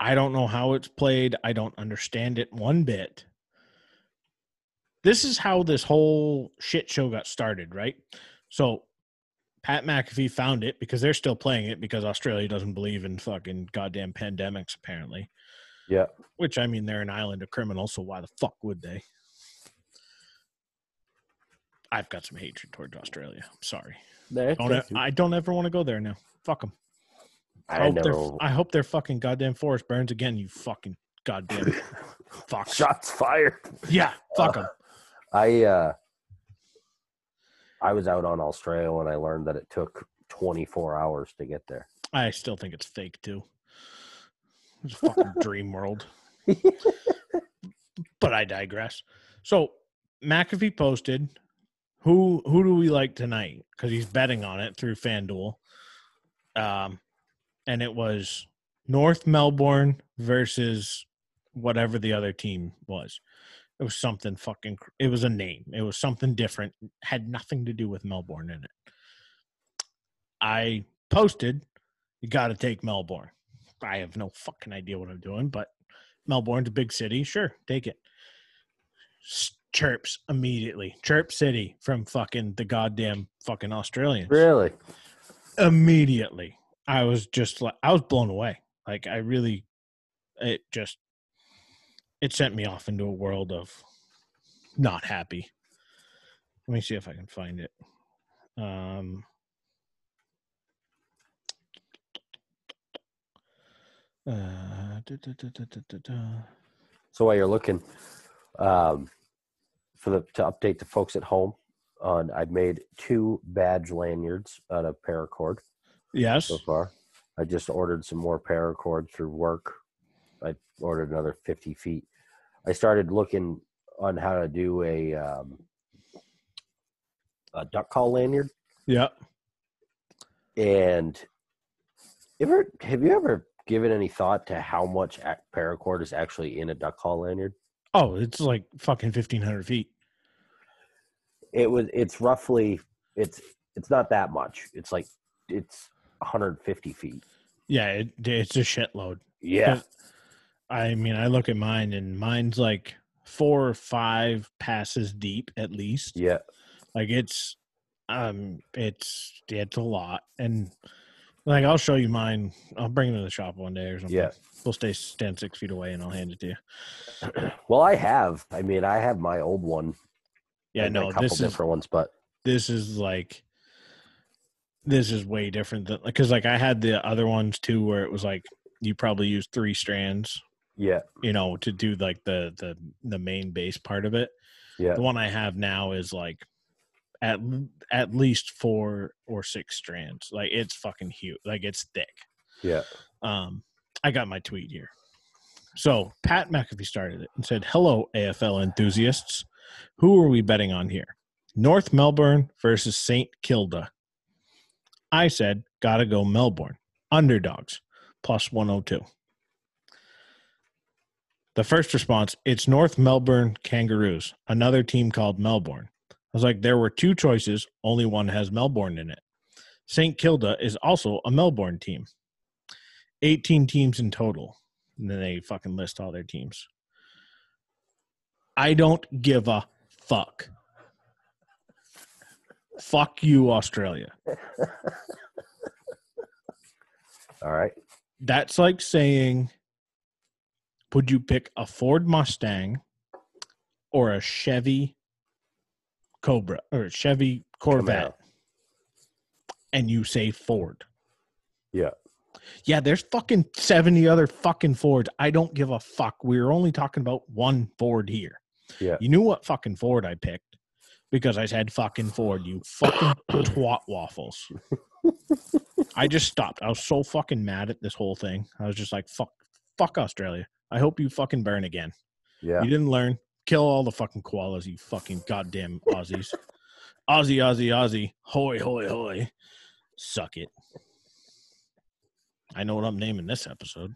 I don't know how it's played. I don't understand it one bit. This is how this whole shit show got started, right? So Pat McAfee found it because they're still playing it because Australia doesn't believe in fucking goddamn pandemics, apparently. Yeah. Which I mean, they're an island of criminals, so why the fuck would they? I've got some hatred towards Australia. I'm sorry. Don't e- I don't ever want to go there now. Fuck them. I, I hope their never I hope their fucking goddamn forest burns again. You fucking goddamn [laughs] fuck. shots fired. Yeah, fuck uh, them. I uh I was out on Australia when I learned that it took 24 hours to get there. I still think it's fake too. It's a fucking [laughs] dream world. [laughs] But I digress. So McAfee posted who who do we like tonight? Because he's betting on it through FanDuel. Um and it was North Melbourne versus whatever the other team was. It was something fucking it was a name. It was something different. Had nothing to do with Melbourne in it. I posted, you gotta take Melbourne. I have no fucking idea what I'm doing, but Melbourne's a big city. Sure, take it. Chirps immediately. Chirp City from fucking the goddamn fucking Australians. Really? Immediately. I was just like I was blown away. Like I really it just it sent me off into a world of not happy. Let me see if I can find it. Um uh, da, da, da. So while you're looking, um, for the to update the folks at home, on I've made two badge lanyards out of paracord Yes. so far. I just ordered some more paracord through work. I ordered another 50 feet. I started looking on how to do a um, a duck call lanyard. Yeah. And ever have you ever given any thought to how much paracord is actually in a duck call lanyard? Oh, it's like fucking fifteen hundred feet. It was. It's roughly. It's. It's not that much. It's like. It's 150 feet. Yeah, it, it's a shitload. Yeah. I mean, I look at mine, and mine's like four or five passes deep at least. Yeah. Like it's, um, it's it's a lot, and like I'll show you mine. I'll bring it to the shop one day or something. Yeah. we'll stay stand six feet away, and I'll hand it to you. [clears throat] Well, I have. I mean, I have my old one. Yeah, and a no, couple this is different ones, but this is like this is way different than because like I had the other ones too, where it was like you probably use three strands, yeah, you know, to do like the the the main base part of it. yeah, The one I have now is like at at least four or six strands. Like it's fucking huge. Like it's thick. yeah. Um, I got my tweet here. So Pat McAfee started it and said, "Hello, AFL enthusiasts. Who are we betting on here? North Melbourne versus St. Kilda." I said, "Gotta go Melbourne. Underdogs plus 102." The first response, it's North Melbourne Kangaroos, another team called Melbourne. I was like, there were two choices, only one has Melbourne in it. St. Kilda is also a Melbourne team. 18 teams in total. And then they fucking list all their teams. I don't give a fuck. fuck you, Australia. [laughs] All right. That's like saying, would you pick a Ford Mustang or a Chevy Cobra or a Chevy Corvette? And you say Ford. Yeah. Yeah, there's fucking 70 other fucking Fords. I don't give a fuck. We're only talking about one Ford here. Yeah. You knew what fucking Ford I picked because I said fucking Ford, you fucking [coughs] twat waffles. I just stopped. I was so fucking mad at this whole thing. I was just like, fuck, fuck Australia. I hope you fucking burn again. Yeah. You didn't learn. Kill all the fucking koalas, you fucking goddamn Aussies. [laughs] Aussie, Aussie, Aussie. Hoy, hoy, hoy. Suck it. I know what I'm naming this episode.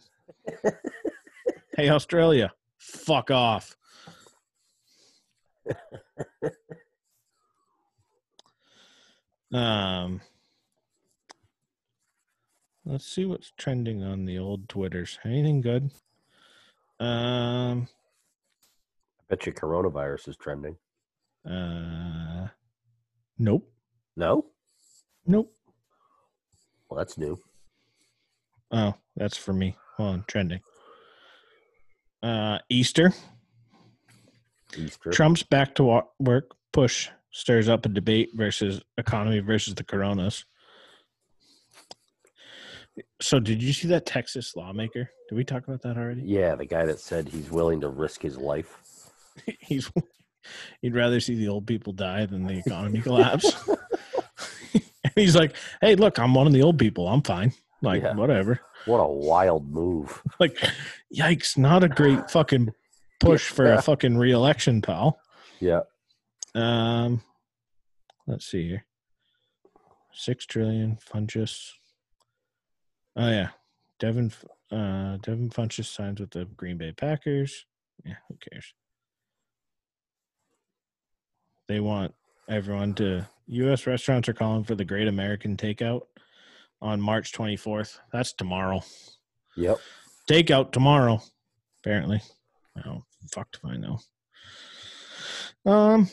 [laughs] hey, Australia. Fuck off. um, let's see what's trending on the old Twitters. Anything good? Um, I bet you coronavirus is trending. uh, nope, No? nope. Well, that's new. Oh, that's for me. Hold on, trending. Uh, Easter. Easter. Trump's back to work push stirs up a debate versus economy versus the coronas. So, did you see that Texas lawmaker? Did we talk about that already? Yeah, the guy that said he's willing to risk his life. [laughs] He's he'd rather see the old people die than the economy collapse. and [laughs] [laughs] he's like, "Hey, look, I'm one of the old people. I'm fine. Like, Yeah. whatever. What a wild move. Like, yikes! Not a great fucking push for a fucking re-election, pal." Yeah. Um, let's see here. Six trillion Funchess. Oh yeah, Devin. Uh, Devin Funchess signs with the Green Bay Packers. Yeah, who cares? They want everyone to. U.S. restaurants are calling for the Great American Takeout on March 24th. That's tomorrow. Yep. Takeout tomorrow, apparently. Oh, fuck if I know. Um,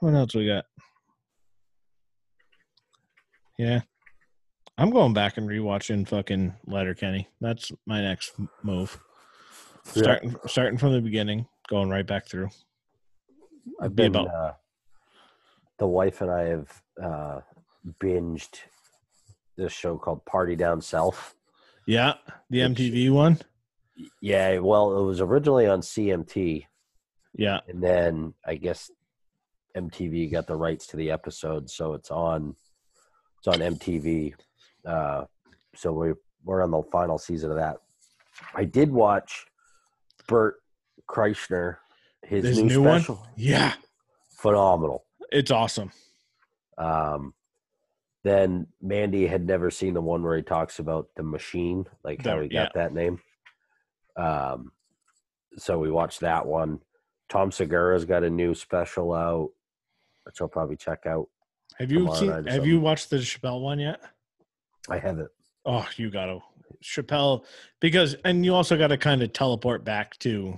what else we got? Yeah, I'm going back and rewatching fucking Letterkenny. That's my next move. Yeah. Starting starting from the beginning, going right back through. I've been about- uh, the wife and I have uh, binged this show called Party Down South. Yeah, the Which- MTV one. Yeah, well, it was originally on CMT, Yeah, and then I guess MTV got the rights to the episode, so it's on it's on MTV. Uh, so we we're on the final season of that. I did watch Bert Kreischer, his This new, new one? special, yeah, phenomenal. it's awesome. Um, then Mandy had never seen the one where he talks about the machine, like how he got that name. Um, so we watched that one. Tom Segura's got a new special out, which I'll probably check out. Have you Tomorrow seen? night or Have you something. watched the Chappelle one yet? I have it. Oh, you gotta Chappelle because, and you also got to kind of teleport back to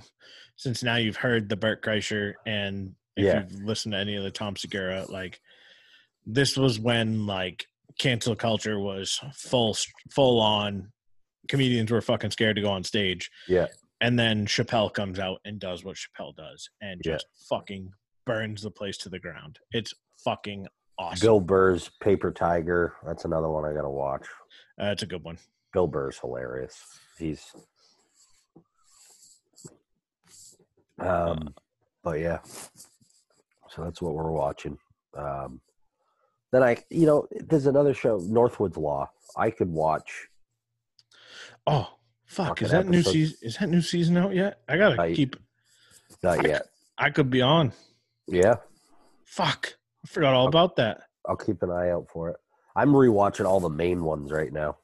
since now you've heard the Bert Kreischer and if Yeah. you've listened to any of the Tom Segura, like this was when like cancel culture was full full on. Comedians were fucking scared to go on stage. Yeah. And then Chappelle comes out and does what Chappelle does and Yeah. just fucking burns the place to the ground. It's fucking awesome. Bill Burr's Paper Tiger. That's another one I got to watch. Uh, it's a good one. Bill Burr's hilarious. He's. Um, but yeah, so that's what we're watching. Um, then I, you know, there's another show, Northwoods Law. I could watch. Oh fuck! Is that new season? Is that new season out yet? I gotta keep. Not I- yet. I could be on. Yeah, Fuck! Forgot all about that. I'll keep an eye out for it. I'm rewatching all the Maine ones right now.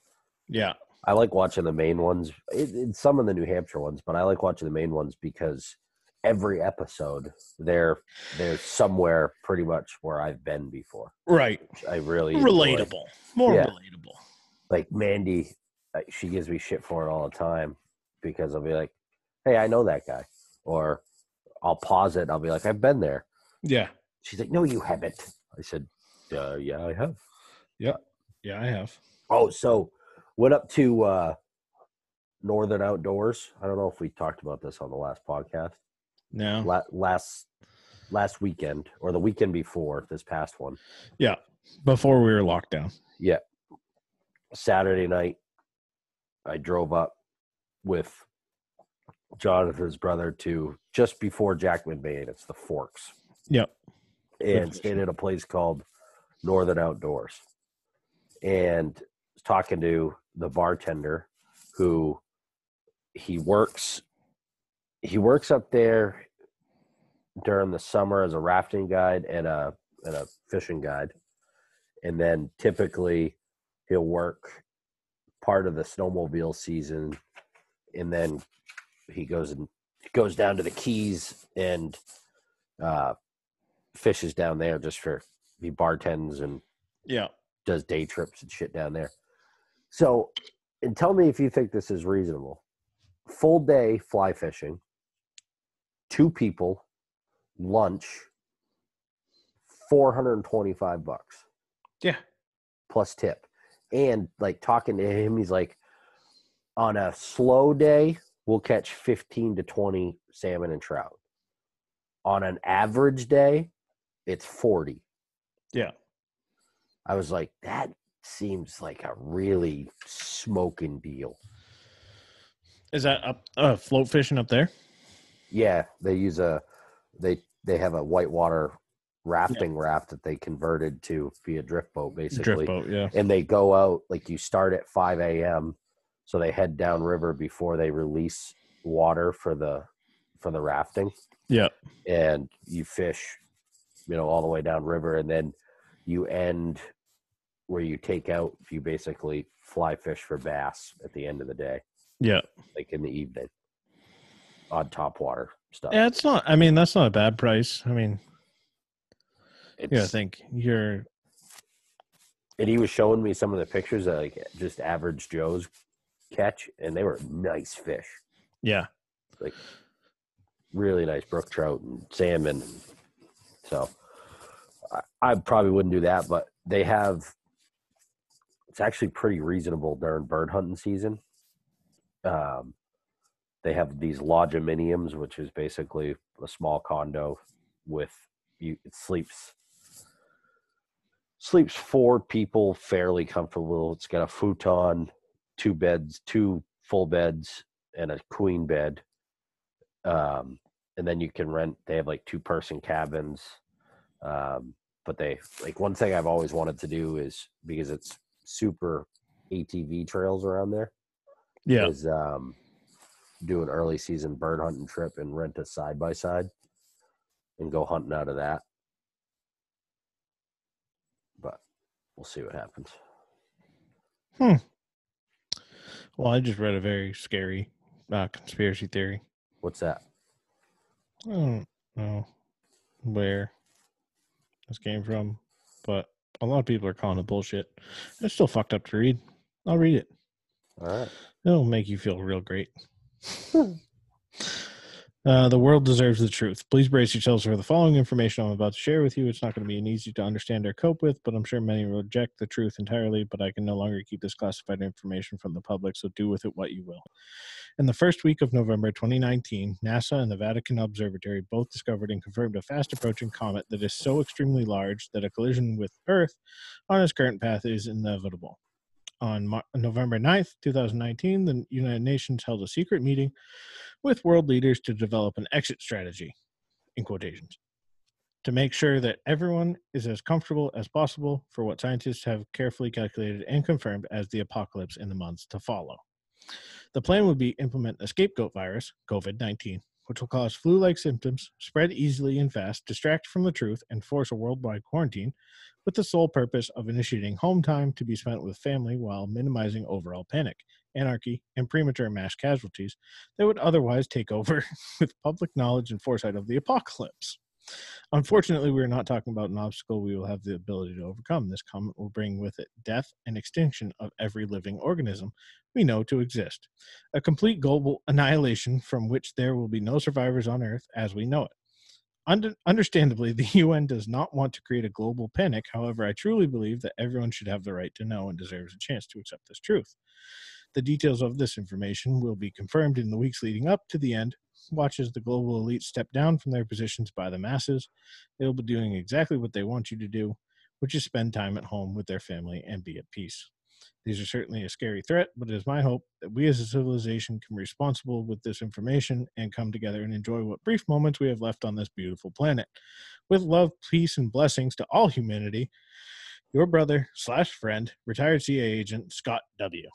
Yeah, I like watching the Maine ones. It, it's some of the New Hampshire ones, but I like watching the Maine ones because every episode they're they're somewhere pretty much where I've been before. right. I really enjoy. Relatable. More Yeah. relatable. Like Mandy, uh, she gives me shit for it all the time because I'll be like, "Hey, I know that guy," or I'll pause it. I'll be like, "I've been there." Yeah, She's like, "No, you haven't." I said, uh, "Yeah, I have." yeah, yeah, I have. Oh, so went up to uh, Northern Outdoors. I don't know if we talked about this on the last podcast. No. La- last last weekend or the weekend before this past one. Yeah. Before we were locked down. Yeah. Saturday night, I drove up with Jonathan's brother to just before Jackman Bay. It's the Forks. Yep. And stayed at a place called Northern Outdoors. And was talking to the bartender who he works he works up there during the summer as a rafting guide and a and a fishing guide. And then typically he'll work part of the snowmobile season and then he goes and goes down to the keys and uh fishes down there just for he bartends and Yeah. does day trips and shit down there. So, and tell me if you think this is reasonable. Full day fly fishing, two people, lunch, 425 bucks Yeah. plus tip. And like talking to him, he's like, on a slow day, we'll catch 15 to 20 salmon and trout. On an average day, it's 40. Yeah. I was like, that seems like a really smoking deal. Is that up uh float fishing up there? Yeah, they use a they they have a whitewater rafting raft that they converted to be a drift boat basically. Drift boat, yeah. And they go out like you start at five AM, so they head downriver before they release water for the for the rafting. Yeah. and you fish, you know, all the way down river, and then you end where you take out. You basically fly fish for bass at the end of the day, Yeah. like in the evening, on top water stuff. Yeah, it's not I mean, that's not a bad price. I mean, It's, yeah, I think you're and he was showing me some of the pictures of like just average Joe's catch, and they were nice fish, yeah. Like really nice brook trout and salmon. So I, I probably wouldn't do that, but they have it's actually pretty reasonable during bird hunting season. Um, they have these lodgiminiums, which is basically a small condo with you. It sleeps sleeps four people fairly comfortable. It's got a futon, two beds, two full beds, and a queen bed. Um, and then you can rent. They have like two person cabins. Um, but they like one thing I've always wanted to do is because it's super ATV trails around there. Yeah. Is um, do an early season bird hunting trip and rent a side by side and go hunting out of that. But we'll see what happens. Hmm. Well, I just read a very scary uh, conspiracy theory. What's that? I don't know where this came from, but a lot of people are calling it bullshit. It's still fucked up to read. I'll read it. All right. It'll make you feel real great. [laughs] Uh, the world deserves the truth. Please brace yourselves for the following information I'm about to share with you. It's not going to be an easy to understand or cope with, but I'm sure many will reject the truth entirely. But I can no longer keep this classified information from the public, so do with it what you will. In the first week of November 2019, NASA and the Vatican Observatory both discovered and confirmed a fast approaching comet that is so extremely large that a collision with Earth on its current path is inevitable. On Mar- November 9th, 2019, the United Nations held a secret meeting with world leaders to develop an exit strategy, in quotations, to make sure that everyone is as comfortable as possible for what scientists have carefully calculated and confirmed as the apocalypse in the months to follow. The plan would be implement a scapegoat virus, COVID 19, which will cause flu like symptoms, spread easily and fast, distract from the truth, and force a worldwide quarantine, with the sole purpose of initiating home time to be spent with family while minimizing overall panic, anarchy, and premature mass casualties that would otherwise take over [laughs] with public knowledge and foresight of the apocalypse. Unfortunately, we are not talking about an obstacle we will have the ability to overcome. This comet will bring with it death and extinction of every living organism we know to exist, a complete global annihilation from which there will be no survivors on Earth as we know it. Under, understandably, the [laughs] UN does not want to create a global panic. However, I truly believe that everyone should have the right to know and deserves a chance to accept this truth. The details of this information will be confirmed in the weeks leading up to the end. Watch as the global elite step down from their positions by the masses. They will be doing exactly what they want you to do, which is spend time at home with their family and be at peace. These are certainly a scary threat, but it is my hope that we as a civilization can be responsible with this information and come together and enjoy what brief moments we have left on this beautiful planet. With love, peace, and blessings to all humanity, your brother slash friend, retired CIA agent Scott W.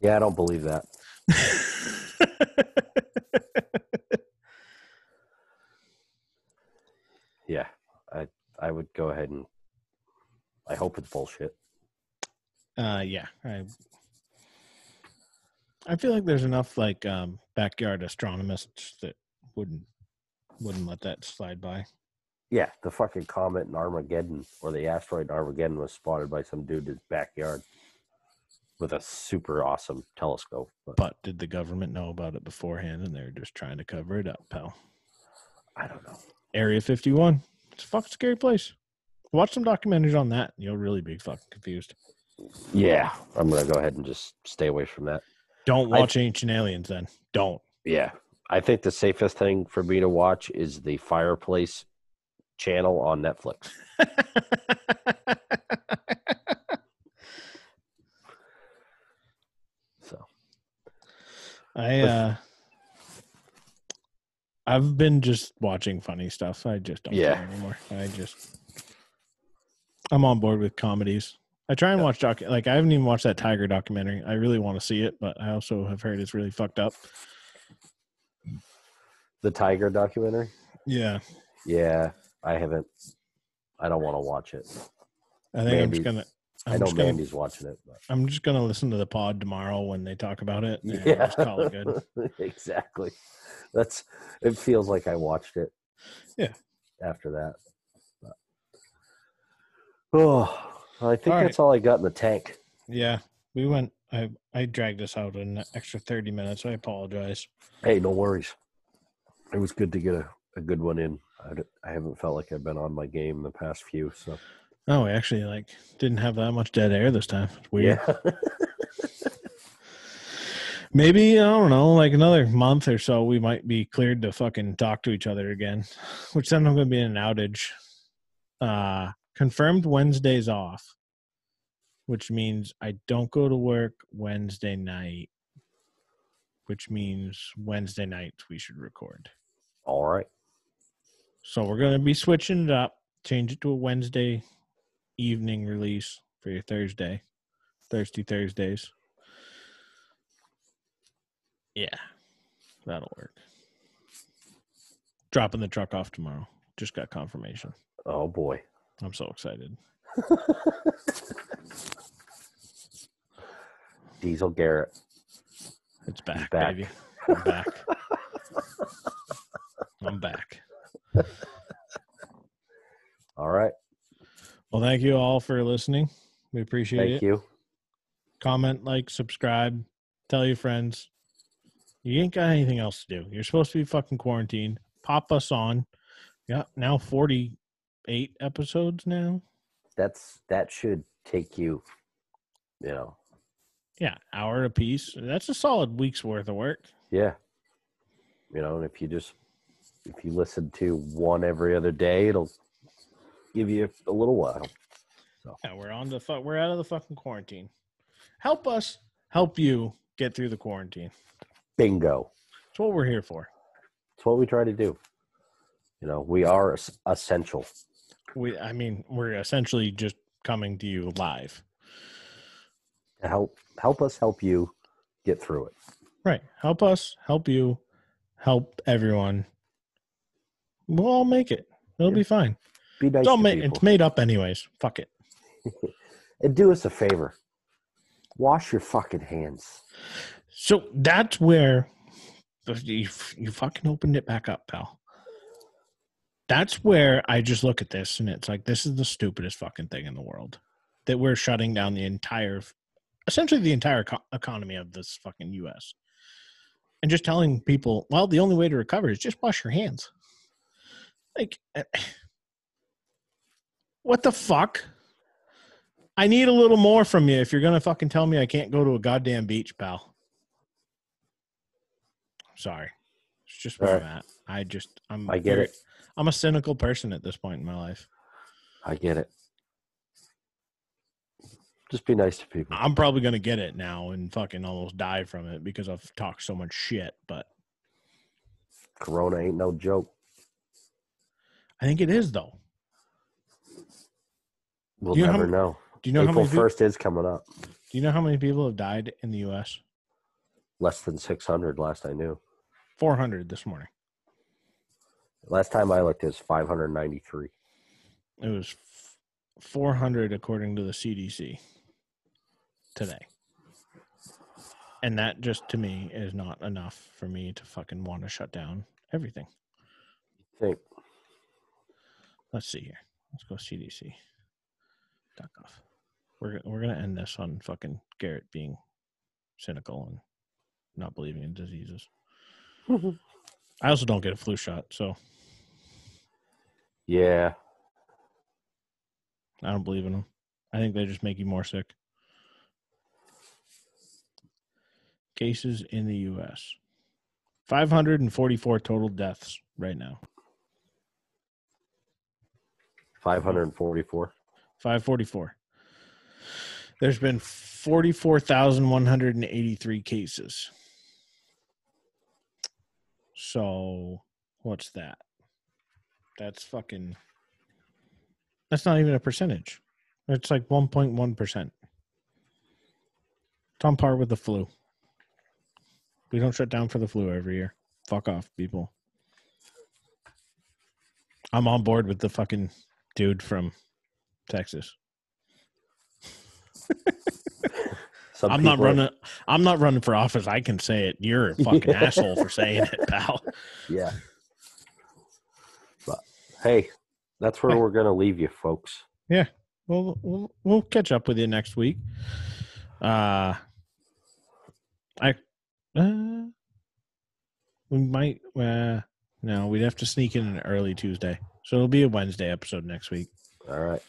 Yeah, I don't believe that. [laughs] Yeah, I I would go ahead and I hope it's bullshit. uh, yeah, I, I feel like there's enough like um, backyard astronomists that wouldn't wouldn't let that slide by. Yeah, the fucking comet in Armageddon or the asteroid in Armageddon was spotted by some dude in his backyard with a super awesome telescope. But But did the government know about it beforehand and they're just trying to cover it up, pal? I don't know. Area 51. It's a fucking scary place. Watch some documentaries on that. and You'll really be fucking confused. Yeah, I'm gonna go ahead and just stay away from that. Don't I- watch Ancient Aliens then. Don't. Yeah, I think the safest thing for me to watch is the Fireplace channel on Netflix. [laughs] So I uh I've been just watching funny stuff. I just don't Yeah. care anymore. I just I'm on board with comedies. I try and Yeah. watch doc like I haven't even watched that Tiger documentary. I really want to see it, but I also have heard it's really fucked up. the Tiger documentary. Yeah. Yeah, I haven't. I don't want to watch it. I think I'm just gonna i I'm know just gonna, Mandy's watching it. But I'm just gonna listen to the pod tomorrow when they talk about it. yeah, it good. [laughs] exactly. That's. It feels like I watched it. Yeah. After that. But, oh, I think All right. that's all I got in the tank. Yeah. We went I I dragged us out an extra thirty minutes. I apologize. Hey, no worries. It was good to get a, a good one in. I, I haven't felt like I've been on my game the past few, so Oh, we actually like didn't have that much dead air this time. It's weird. Yeah. [laughs] Maybe I don't know, like another month or so, we might be cleared to fucking talk to each other again. Which then I'm gonna be in an outage. Uh confirmed Wednesdays off, which means I don't go to work Wednesday night. Which means Wednesday nights we should record. All right. So we're gonna be switching it up, change it to a Wednesday evening release for your Thursday, Thirsty Thursdays. Yeah, that'll work. Dropping the truck off tomorrow. Just got confirmation. Oh boy. I'm so excited. [laughs] Diesel Garrett. It's back, back. baby. I'm back. [laughs] I'm back. All right. Well, thank you all for listening. We appreciate Thank it. Thank you. comment, like, subscribe, tell your friends. You ain't got anything else to do. You're supposed to be fucking quarantined. Pop us on. Yeah, now 48 episodes now. That's that should take you, you know, Yeah, hour a piece. That's a solid week's worth of work. yeah. You know, and if you just if you listen to one every other day, it'll give you a little while. Yeah, we're on the fu- we're out of the fucking quarantine. Help us help you get through the quarantine. Bingo. It's what we're here for. It's what we try to do. You know, we are essential. We I mean, we're essentially just coming to you live. to help help us help you get through it. Right. Help us, help you, help everyone. We'll all make it. It'll Yeah. be fine. Be nice It's, all to ma- people. it's made up anyways. Fuck it. [laughs] and do us a favor. Wash your fucking hands. So that's where you, you fucking opened it back up, pal. That's where I just look at this and it's like, this is the stupidest fucking thing in the world that we're shutting down the entire, essentially the entire co- economy of this fucking US. And just telling people, well, the only way to recover is just wash your hands. Like, eh, what the fuck? I need a little more from you if you're gonna fucking tell me I can't go to a goddamn beach, pal. Sorry. It's just where I'm at. I just I'm I get very- it. I'm a cynical person at this point in my life. I get it. Just be nice to people. I'm probably gonna get it now and fucking almost die from it because I've talked so much shit, but Corona ain't no joke. I think it is though. We'll you know never m- know. Do you know how April first is coming up. do you know how many people have died in the US? Less than six hundred last I knew. 400 this morning. Last time I looked, it was five hundred ninety three. It was f- 400 according to the CDC today. And that just to me is not enough for me to fucking want to shut down everything. Think Let's see here. Let's go CDC. Off. We're we're gonna end this on fucking Garrett being cynical and not believing in diseases. [laughs] I also don't get a flu shot, so yeah, I don't believe in them. I think they just make you more sick. Cases in the U.S. 544 total deaths right now. 544. 544. There's been 44,183 cases. So, what's that? That's fucking. That's not even a percentage. It's like 1.1%. It's on par with the flu. We don't shut down for the flu every year. Fuck off, people. I'm on board with the fucking dude from Texas. I'm not are- running. I'm not running for office. I can say it. You're a fucking [laughs] asshole for saying it, pal. Yeah. But hey, that's where Hey. we're gonna leave you, folks. We'll we'll we'll catch up with you next week. Uh, I uh, we might. Uh, no, we'd have to sneak in an early Tuesday, so it'll be a Wednesday episode next week. All right.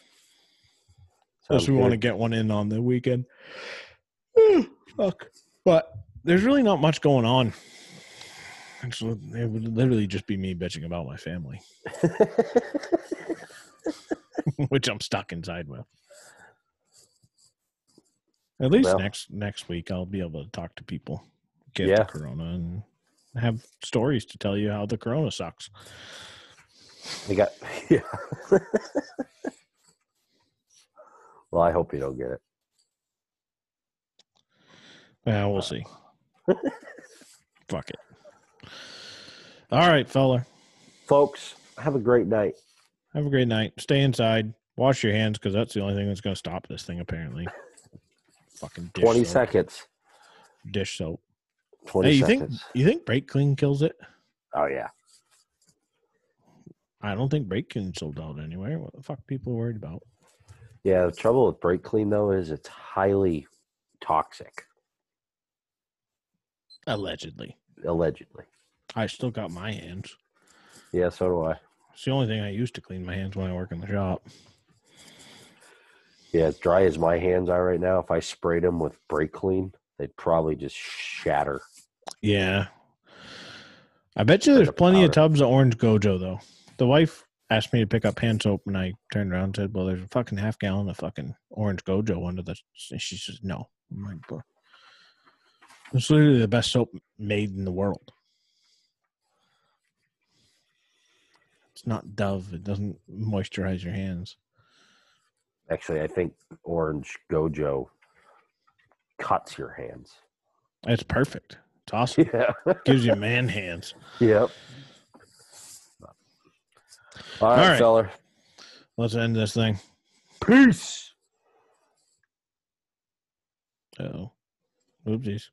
Unless we want to get one in on the weekend. Fuck. But there's really not much going on. It's, it would literally just be me bitching about my family, [laughs] [laughs] which I'm stuck inside with. At least Well. next next week, I'll be able to talk to people, get Yeah. the corona, and have stories to tell you how the corona sucks. They got [laughs] yeah. Well, I hope you don't get it. Yeah, we'll see. [laughs] Fuck it. All right, fella. Folks, have a great night. Have a great night. Stay inside. Wash your hands because that's the only thing that's going to stop this thing. Apparently, fucking dish 20 soap. seconds. Dish soap. 20 Hey, you think seconds. you think brake clean kills it? Oh yeah. I don't think brake clean sold out anywhere. What the fuck people worried about? Yeah, the trouble with brake clean though is it's highly toxic, Allegedly, allegedly. I still got my hands. Yeah, so do I. It's the only thing I use to clean my hands when I work in the shop. Yeah, as dry as my hands are right now, if I sprayed them with brake clean, they'd probably just shatter. Yeah. I bet you there's plenty of tubs of orange gojo though. The wife asked me to pick up hand soap and I turned around and said, Well, there's a fucking half gallon of fucking orange gojo under the and she says, No. I'm like, "Bro, It's literally the best soap made in the world. It's not Dove. It doesn't moisturize your hands. Actually, I think orange gojo cuts your hands. It's perfect. It's awesome. [laughs] Yeah. Gives you man hands. yep. All right, right. feller. Let's end this thing. Peace. Oh. Oopsies.